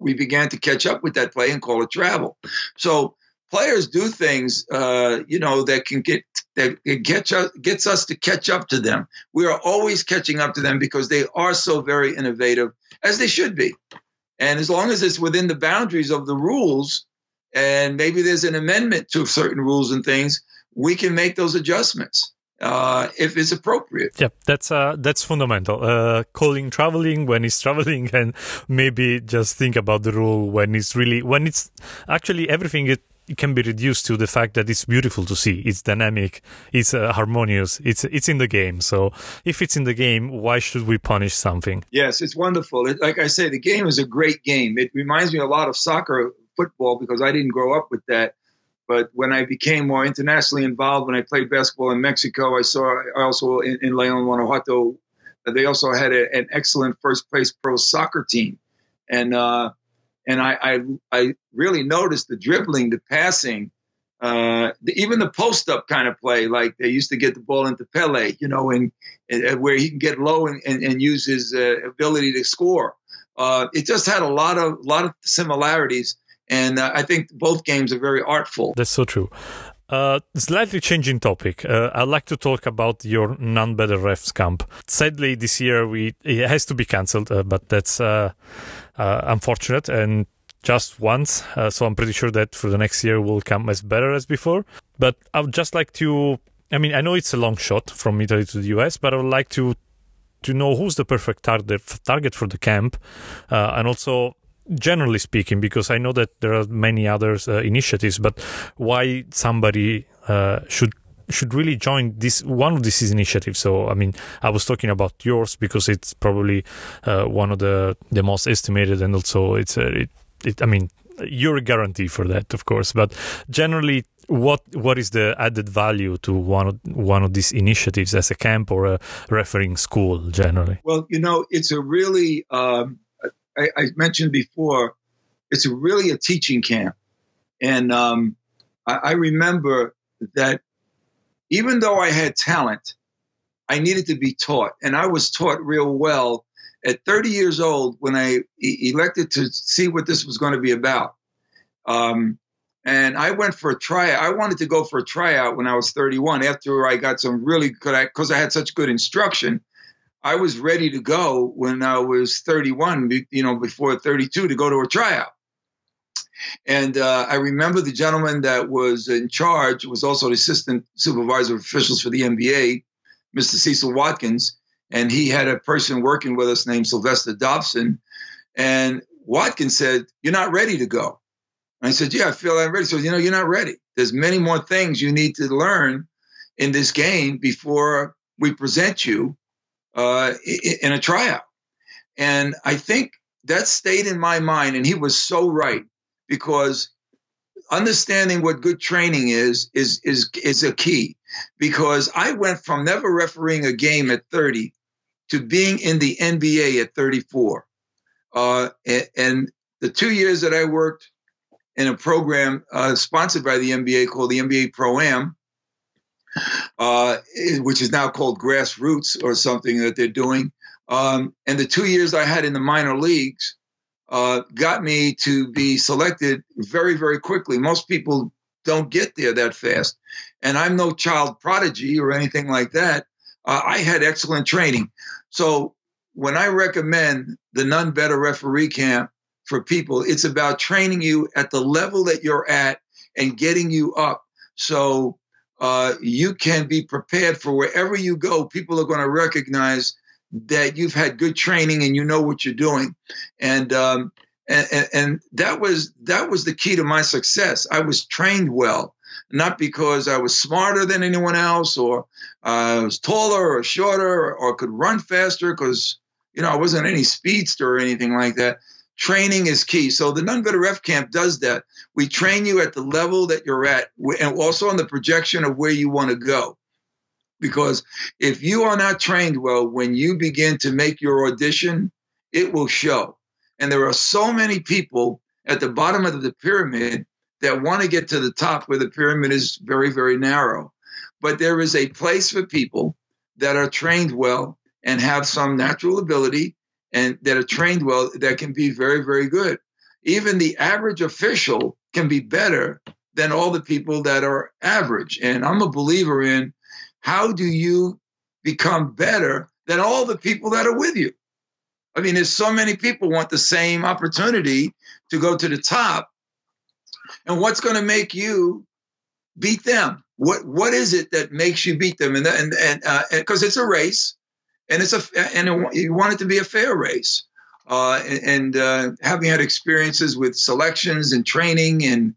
we began to catch up with that play and call it travel. So players do things, uh, you know, that can get that it gets us, gets us to catch up to them. We are always catching up to them because they are so very innovative, as they should be. And as long as it's within the boundaries of the rules, and maybe there's an amendment to certain rules and things, we can make those adjustments uh, if it's appropriate. Yeah, that's uh, that's fundamental. Uh, calling traveling when he's traveling, and maybe just think about the rule when it's really when it's actually everything. It, it can be reduced to the fact that it's beautiful to see. It's dynamic. It's uh, harmonious. It's it's in the game. So if it's in the game, why should we punish something? Yes, it's wonderful. It, like I say, the game is a great game. It reminds me a lot of soccer, football, because I didn't grow up with that. But when I became more internationally involved, when I played basketball in Mexico, I saw I also in, in Leon, Guanajuato, they also had a, an excellent first place pro soccer team, and uh, and I, I, I really noticed the dribbling, the passing, uh, the, even the post up kind of play. Like they used to get the ball into Pele, you know, and, and where he can get low and, and, and use his uh, ability to score. Uh, it just had a lot of lot of similarities, and uh, I think both games are very artful. That's so true. Uh, slightly changing topic. Uh, I'd like to talk about your Nunn Better Refs camp. Sadly, this year we it has to be cancelled, uh, but that's uh, uh, unfortunate and just once. Uh, so I'm pretty sure that for the next year will come as better as before. But I would just like to. I mean, I know it's a long shot from Italy to the US, but I would like to to know who's the perfect target target for the camp, and also generally speaking, because I know that there are many other uh, initiatives, but why somebody uh, should should really join this one of these initiatives. So, I mean, I was talking about yours because it's probably uh, one of the the most estimated, and also it's uh, it, it. I mean, you're a guarantee for that, of course, but generally. What what is the added value to one of one of these initiatives as a camp or a refereeing school generally? Well, you know, it's a really um, I, I, mentioned before, it's really a teaching camp. And um, I, I, remember that even though I had talent, I needed to be taught. And I was taught real well at 30 years old when I e- elected to see what this was going to be about. Um, and I went for a tryout. I wanted to go for a tryout when I was 31 after I got some really good, because I had such good instruction. I was ready to go when I was 31, you know, before 32 to go to a tryout. And uh, I remember the gentleman that was in charge was also the assistant supervisor of officials for the NBA, Mr. Cecil Watkins. And he had a person working with us named Sylvester Dobson. And Watkins said, You're not ready to go. And I said, Yeah, I feel I'm ready. So, you know, you're not ready. There's many more things you need to learn in this game before we present you uh, in a tryout. And I think that stayed in my mind. And he was so right because understanding what good training is is is is a key because I went from never refereeing a game at 30 to being in the NBA at 34. Uh, and, the two years that I worked in a program uh, sponsored by the NBA called the NBA Pro Am, uh, which is now called grassroots or something that they're doing. Um, and the two years I had in the minor leagues uh, got me to be selected very, very quickly. Most people don't get there that fast. And I'm no child prodigy or anything like that. Uh, I had excellent training. So when I recommend the Nunn Better Referee Camp for people, it's about training you at the level that you're at and getting you up. So uh, you can be prepared for wherever you go. People are going to recognize that you've had good training and you know what you're doing, and um, and, and, that was that was the key to my success. I was trained well, not because I was smarter than anyone else, or uh, I was taller or shorter, or, or could run faster, because you know I wasn't any speedster or anything like that. Training is key. So the Better Ref Camp does that. We train you at the level that you're at, and also on the projection of where you want to go. Because if you are not trained well, when you begin to make your audition, it will show. And there are so many people at the bottom of the pyramid that want to get to the top where the pyramid is very, very narrow. But there is a place for people that are trained well and have some natural ability and that are trained well that can be very, very good. Even the average official can be better than all the people that are average. And I'm a believer in how do you become better than all the people that are with you? I mean, there's so many people want the same opportunity to go to the top. And what's going to make you beat them? What what is it that makes you beat them? And and and because uh, it's a race, and it's a and it, you want it to be a fair race. Uh, and, uh, having had experiences with selections and training and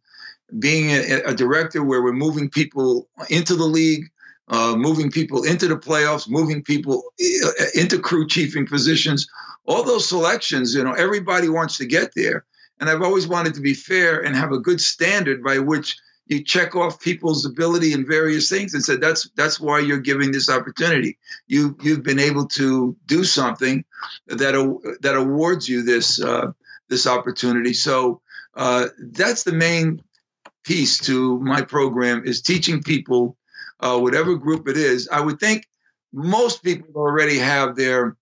being a, a, director where we're moving people into the league, uh, moving people into the playoffs, moving people uh, into crew chiefing positions, all those selections, you know, everybody wants to get there. And I've always wanted to be fair and have a good standard by which you check off people's ability in various things and said that's that's why you're giving this opportunity. You you've been able to do something that that awards you this uh, this opportunity. So uh, that's the main piece to my program is teaching people uh, whatever group it is. I would think most people already have their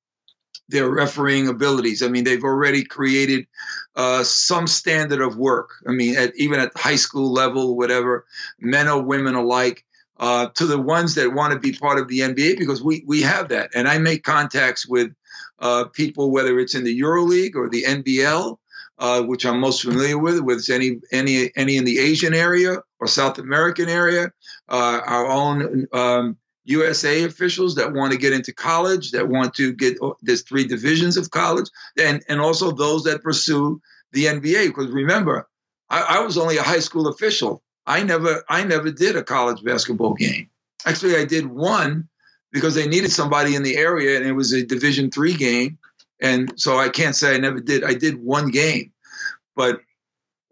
their refereeing abilities. I mean, they've already created uh, some standard of work. I mean, at, even at high school level, whatever, men or women alike, uh, to the ones that want to be part of the NBA because we we have that. And I make contacts with uh, people, whether it's in the EuroLeague or the NBL, uh, which I'm most familiar with, with any any any in the Asian area or South American area. Uh, our own um, USA officials that want to get into college, that want to get, oh, there's three divisions of college, and, and also those that pursue the NBA. Because remember, I, I was only a high school official. I never, I never did a college basketball game. Actually, I did one because they needed somebody in the area, and it was a Division three game. And so I can't say I never did. I did one game, but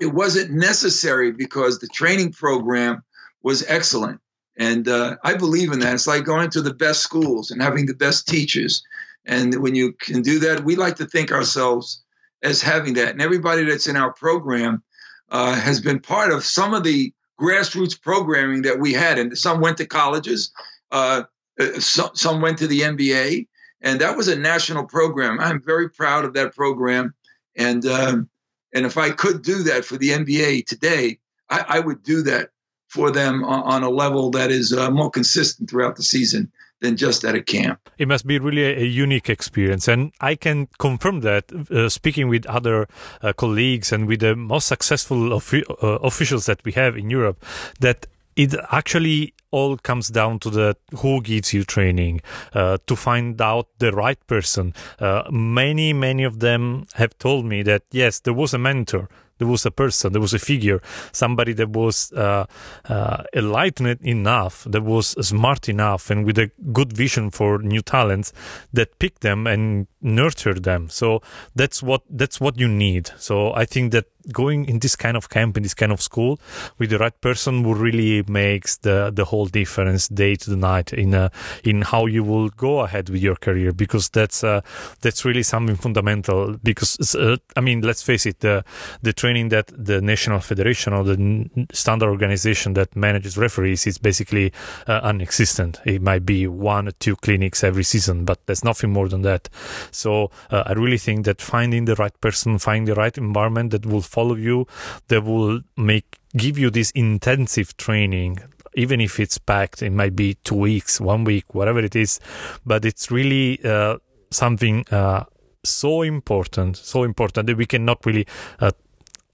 it wasn't necessary because the training program was excellent. And uh, I believe in that. It's like going to the best schools and having the best teachers. And when you can do that, we like to think ourselves as having that. And everybody that's in our program uh, has been part of some of the grassroots programming that we had. And some went to colleges, uh, uh some, some went to the NBA. And that was a national program. I'm very proud of that program. And um, and if I could do that for the NBA today, I, I would do that for them on, a level that is uh, more consistent throughout the season than just at a camp. It must be really a, a unique experience. And I can confirm that uh, speaking with other uh, colleagues and with the most successful of, uh, officials that we have in Europe, that it actually all comes down to the who gives you training uh, to find out the right person. Uh, many, many of them have told me that yes, there was a mentor there was a person, there was a figure, somebody that was uh, uh, enlightened enough, that was smart enough, and with a good vision for new talents that picked them and nurtured them. So that's what that's what you need. So I think that going in this kind of camp in this kind of school with the right person will really makes the the whole difference day to the night in uh, in how you will go ahead with your career because that's uh, that's really something fundamental because uh, I mean let's face it the the training that the national federation or the standard organization that manages referees is basically uh, non-existent it might be one or two clinics every season but there's nothing more than that so uh, I really think that finding the right person finding the right environment that will follow you that will make give you this intensive training even if it's packed it might be two weeks one week whatever it is but it's really uh, something uh, so important so important that we cannot really uh,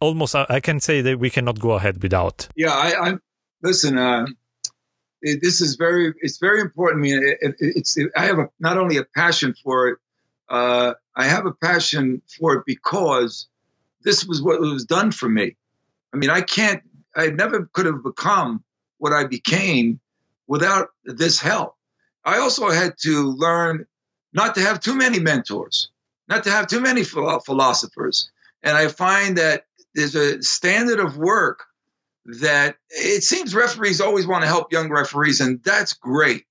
almost i can say that we cannot go ahead without yeah i, I listen uh, it- this is very it's very important to me. It, it, it's I have a, not only a passion for it, uh, I have a passion for it because this was what was done for me. I mean, I can't. I never could have become what I became without this help. I also had to learn not to have too many mentors, not to have too many philosophers. And I find that there's a standard of work that it seems referees always want to help young referees, and that's great.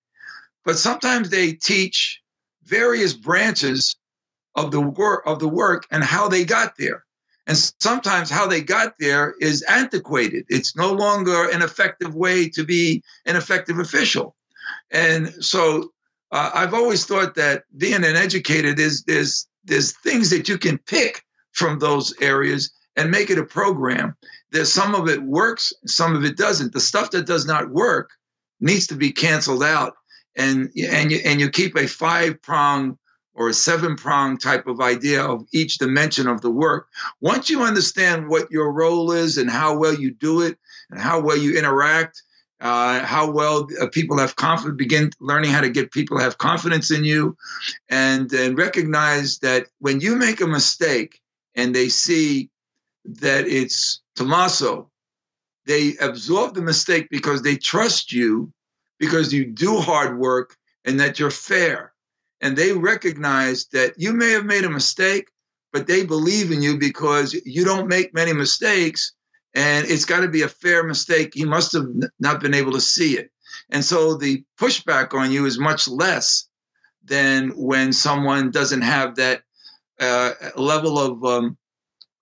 But sometimes they teach various branches of the work of the work and how they got there. And sometimes how they got there is antiquated. It's no longer an effective way to be an effective official. And so uh, I've always thought that being an educator, there's there's there's things that you can pick from those areas and make it a program. There's some of it works, some of it doesn't. The stuff that does not work needs to be canceled out, and and you and you keep a five prong or a seven prong type of idea of each dimension of the work. Once you understand what your role is and how well you do it and how well you interact, uh, how well uh, people have confidence, begin learning how to get people to have confidence in you, and and recognize that when you make a mistake and they see that it's Tommaso, they absorb the mistake because they trust you, because you do hard work and that you're fair, and they recognize that you may have made a mistake, but they believe in you because you don't make many mistakes and it's got to be a fair mistake. He must have not been able to see it. And so the pushback on you is much less than when someone doesn't have that uh, level of um,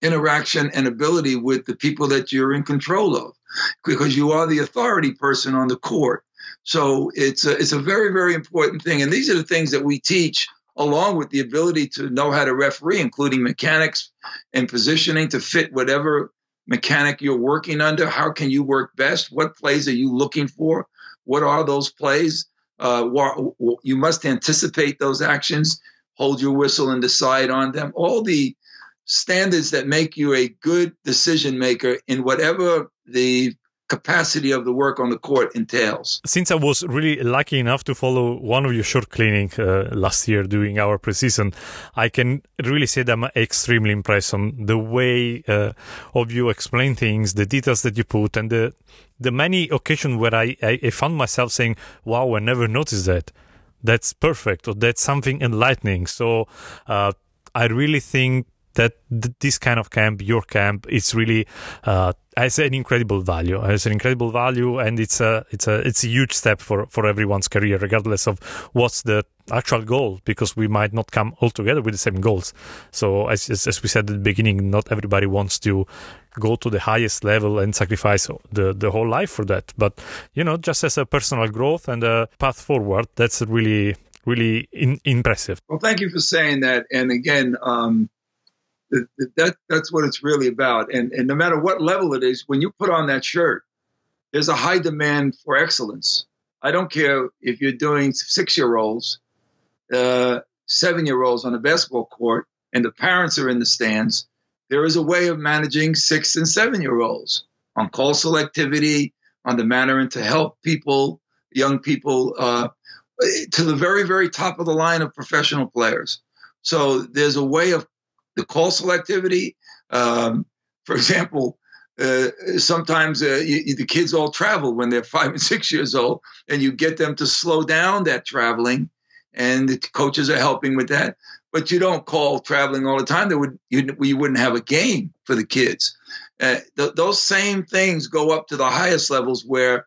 interaction and ability with the people that you're in control of, because you are the authority person on the court. So it's a, it's a very, very important thing. And these are the things that we teach along with the ability to know how to referee, including mechanics and positioning to fit whatever mechanic you're working under. How can you work best? What plays are you looking for? What are those plays? Uh, you must anticipate those actions, hold your whistle and decide on them. All the standards that make you a good decision maker in whatever the capacity of the work on the court entails. Since I was really lucky enough to follow one of your short cleaning uh, last year during our preseason, I can really say that I'm extremely impressed on the way uh, of you explain things, the details that you put, and the the many occasions where I, I, I found myself saying, "Wow, I never noticed that." That's perfect, or that's something enlightening. So uh, I really think that th- this kind of camp, your camp, it's really uh, has an incredible value. It's an incredible value, and it's a it's a it's a huge step for for everyone's career, regardless of what's the actual goal, because we might not come all together with the same goals. So as as, as we said at the beginning, not everybody wants to go to the highest level and sacrifice the the whole life for that. But you know, just as a personal growth and a path forward, that's really really in, impressive. Well, thank you for saying that. And again, um, that that's what it's really about. And and no matter what level it is, when you put on that shirt, there's a high demand for excellence. I don't care if you're doing six year olds, uh, seven year olds on a basketball court, and the parents are in the stands. There is a way of managing six and seven year olds on call selectivity, on the manner and to help people, young people, uh, to the very, very top of the line of professional players. So there's a way of the call selectivity. Um, for example, uh, sometimes uh, you, the kids all travel when they're five and six years old, and you get them to slow down that traveling, and the coaches are helping with that. But you don't call traveling all the time. There would you, you wouldn't have a game for the kids. Uh, th- those same things go up to the highest levels where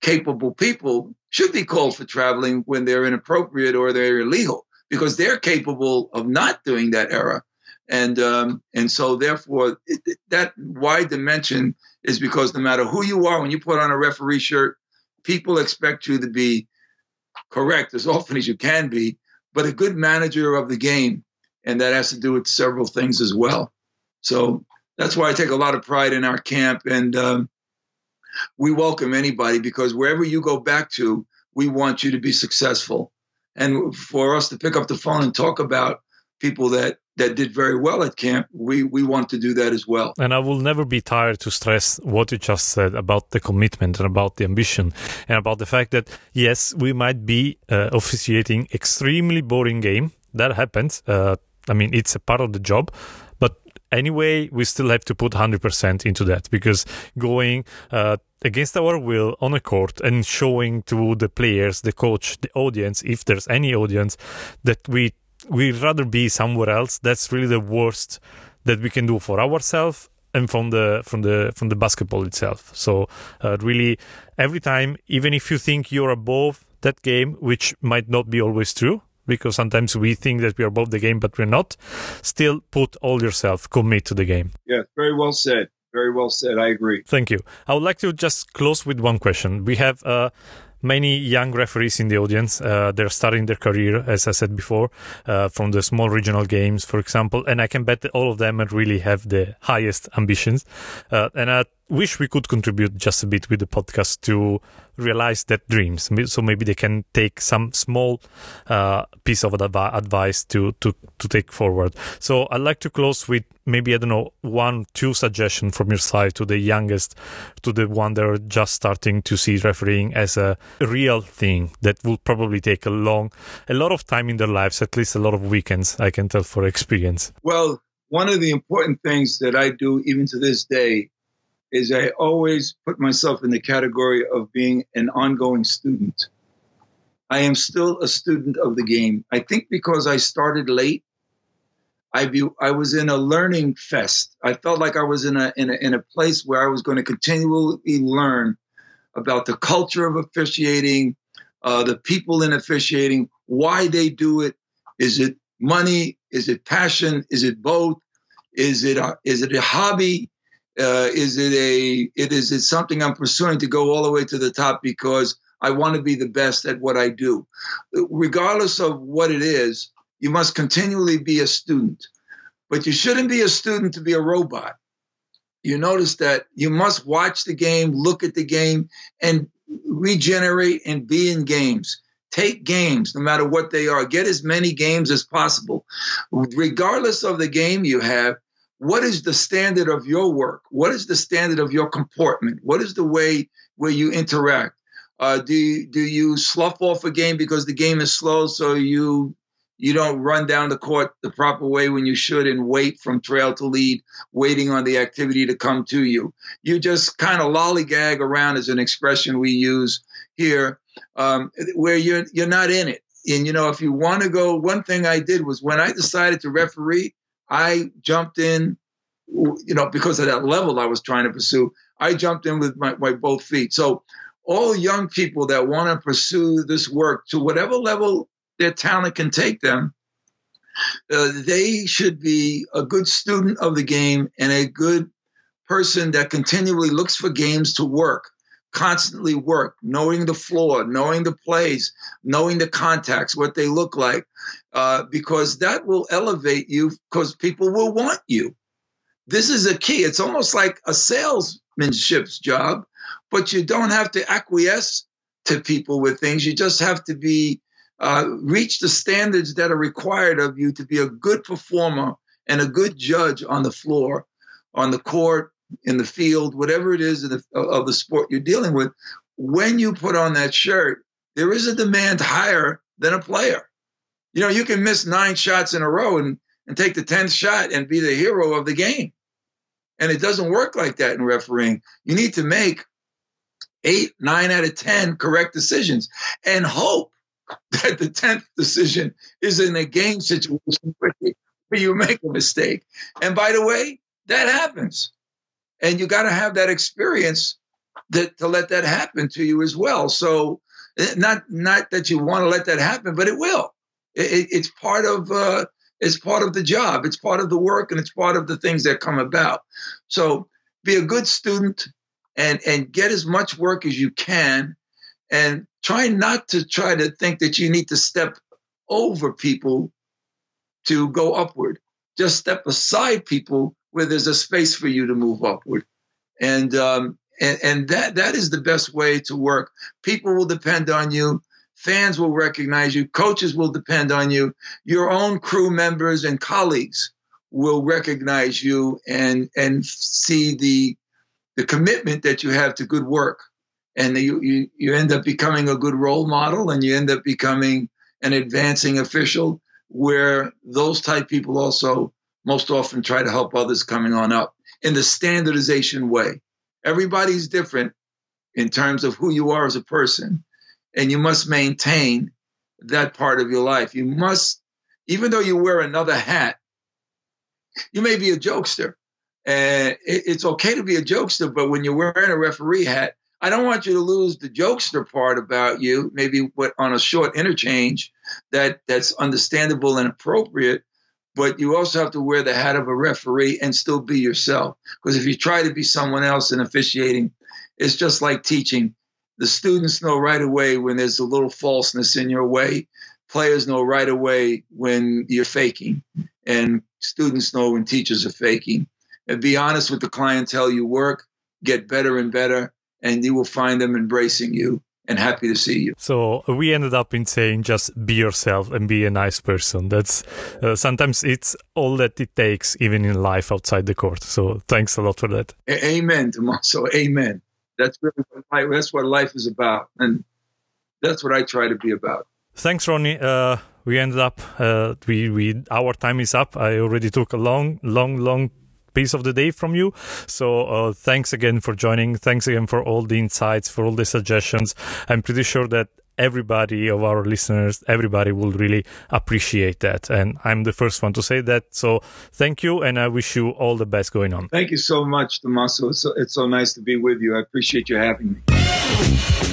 capable people should be called for traveling when they're inappropriate or they're illegal because they're capable of not doing that error. And um, and so therefore it, that wide dimension is because no matter who you are, when you put on a referee shirt, people expect you to be correct as often as you can be, but a good manager of the game, and that has to do with several things as well. So that's why I take a lot of pride in our camp, and um, we welcome anybody because wherever you go back to, we want you to be successful, and for us to pick up the phone and talk about people that that did very well at camp, we we want to do that as well. And I will never be tired to stress what you just said about the commitment and about the ambition and about the fact that yes, we might be uh, officiating extremely boring game. That happens. Uh, I mean, it's a part of the job, but anyway, we still have to put 100% into that because going uh, against our will on a court and showing to the players, the coach, the audience, if there's any audience, that we we'd rather be somewhere else. That's really the worst that we can do for ourselves and from the from the from the basketball itself. So uh, really, every time, even if you think you're above that game, which might not be always true. Because sometimes we think that we are above the game, but we're not. Still, put all yourself, commit to the game. Yeah, very well said. Very well said. I agree. Thank you. I would like to just close with one question. We have uh, many young referees in the audience. Uh, they're starting their career, as I said before, uh, from the small regional games, for example. And I can bet that all of them really have the highest ambitions. Uh, and I wish we could contribute just a bit with the podcast to realize that dreams. So maybe they can take some small uh, piece of advi- advice to, to, to take forward. So I'd like to close with maybe, I don't know, one, two suggestions from your side to the youngest, to the one that are just starting to see refereeing as a real thing that will probably take a long, a lot of time in their lives, at least a lot of weekends, I can tell for experience. Well, one of the important things that I do even to this day is I always put myself in the category of being an ongoing student. I am still a student of the game. I think because I started late, I view, I was in a learning fest. I felt like I was in a, in a in a place where I was going to continually learn about the culture of officiating, uh, the people in officiating, why they do it. Is it money? Is it passion? Is it both? Is it a, is it a hobby? Uh, is it a it is it something I'm pursuing to go all the way to the top because I want to be the best at what I do. Regardless of what it is, you must continually be a student. But you shouldn't be a student to be a robot. You notice that you must watch the game, look at the game, and regenerate and be in games. Take games, no matter what they are. Get as many games as possible. Regardless of the game you have, what is the standard of your work? What is the standard of your comportment? What is the way where you interact? Uh, do you, do you slough off a game because the game is slow, so you you don't run down the court the proper way when you should and wait from trail to lead, waiting on the activity to come to you. You just kind of lollygag around, is an expression we use here, um, where you're you're not in it. And you know, if you want to go, one thing I did was when I decided to referee, I jumped in, you know, because of that level I was trying to pursue. I jumped in with my, my both feet. So all young people that want to pursue this work to whatever level their talent can take them, uh, they should be a good student of the game and a good person that continually looks for games to work, constantly work, knowing the floor, knowing the plays, knowing the contacts, what they look like, uh, because that will elevate you because people will want you. This is a key. It's almost like a salesmanship's job, but you don't have to acquiesce to people with things. You just have to be uh, reach the standards that are required of you to be a good performer and a good judge on the floor, on the court, in the field, whatever it is of the, of the sport you're dealing with. When you put on that shirt, there is a demand higher than a player. You know, you can miss nine shots in a row and, and take the 10th shot and be the hero of the game. And it doesn't work like that in refereeing. You need to make eight, nine out of 10 correct decisions and hope that the 10th decision is in a game situation where you make a mistake. And by the way, that happens. And you got to have that experience that to let that happen to you as well. So not not that you want to let that happen, but it will. It, it's part of uh, it's part of the job. It's part of the work, and it's part of the things that come about. So be a good student and and get as much work as you can, and try not to try to think that you need to step over people to go upward. Just step aside people where there's a space for you to move upward, and um, and and that that is the best way to work. People will depend on you. Fans will recognize you, coaches will depend on you, your own crew members and colleagues will recognize you and and see the the commitment that you have to good work. And you, you you end up becoming a good role model and you end up becoming an advancing official where those type people also most often try to help others coming on up in the standardization way. Everybody's different in terms of who you are as a person and you must maintain that part of your life. You must even though you wear another hat you may be a jokester and it's okay to be a jokester but when you're wearing a referee hat i don't want you to lose the jokester part about you maybe what on a short interchange that that's understandable and appropriate but you also have to wear the hat of a referee and still be yourself. Because if you try to be someone else in officiating it's just like teaching. The students know right away when there's a little falseness in your way. Players know right away when you're faking. And students know when teachers are faking. And be honest with the clientele you work, get better and better, and you will find them embracing you and happy to see you. So we ended up in saying just be yourself and be a nice person. That's uh, sometimes it's all that it takes, even in life outside the court. So thanks a lot for that. A- amen, Tommaso. Amen. That's really what life, that's what life is about, and that's what I try to be about. Thanks, Ronnie. Uh, we ended up uh, we we our time is up. I already took a long, long, long piece of the day from you. So uh, thanks again for joining. Thanks again for all the insights, for all the suggestions. I'm pretty sure that everybody of our listeners, everybody will really appreciate that. And I'm the first one to say that. So thank you, and I wish you all the best going on. Thank you so much, Tommaso. It's so, it's so nice to be with you. I appreciate you having me.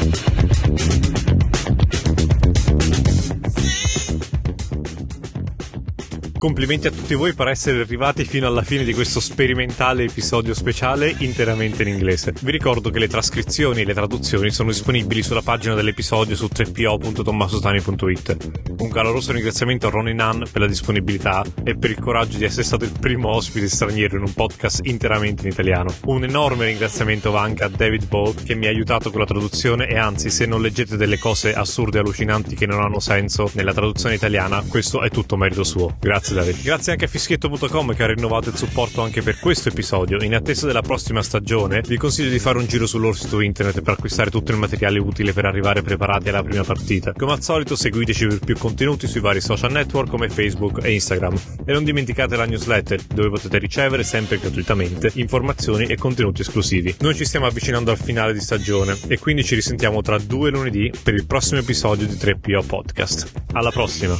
Complimenti a tutti voi per essere arrivati fino alla fine di questo sperimentale episodio speciale interamente in inglese. Vi ricordo che le trascrizioni e le traduzioni sono disponibili sulla pagina dell'episodio su 3po.tommasotani.it. Un caloroso ringraziamento a Ronnie Nunn per la disponibilità e per il coraggio di essere stato il primo ospite straniero in un podcast interamente in italiano. Un enorme ringraziamento va anche a David Ball che mi ha aiutato con la traduzione e anzi se non leggete delle cose assurde e allucinanti che non hanno senso nella traduzione italiana, questo è tutto merito suo. Grazie David. Grazie anche a fischietto.com che ha rinnovato il supporto anche per questo episodio. In attesa della prossima stagione, vi consiglio di fare un giro sul loro sito internet per acquistare tutto il materiale utile per arrivare preparati alla prima partita. Come al solito, seguiteci per più contenuti sui vari social network come Facebook e Instagram. E non dimenticate la newsletter, dove potete ricevere sempre gratuitamente informazioni e contenuti esclusivi. Noi ci stiamo avvicinando al finale di stagione e quindi ci risentiamo tra due lunedì per il prossimo episodio di 3PO Podcast. Alla prossima!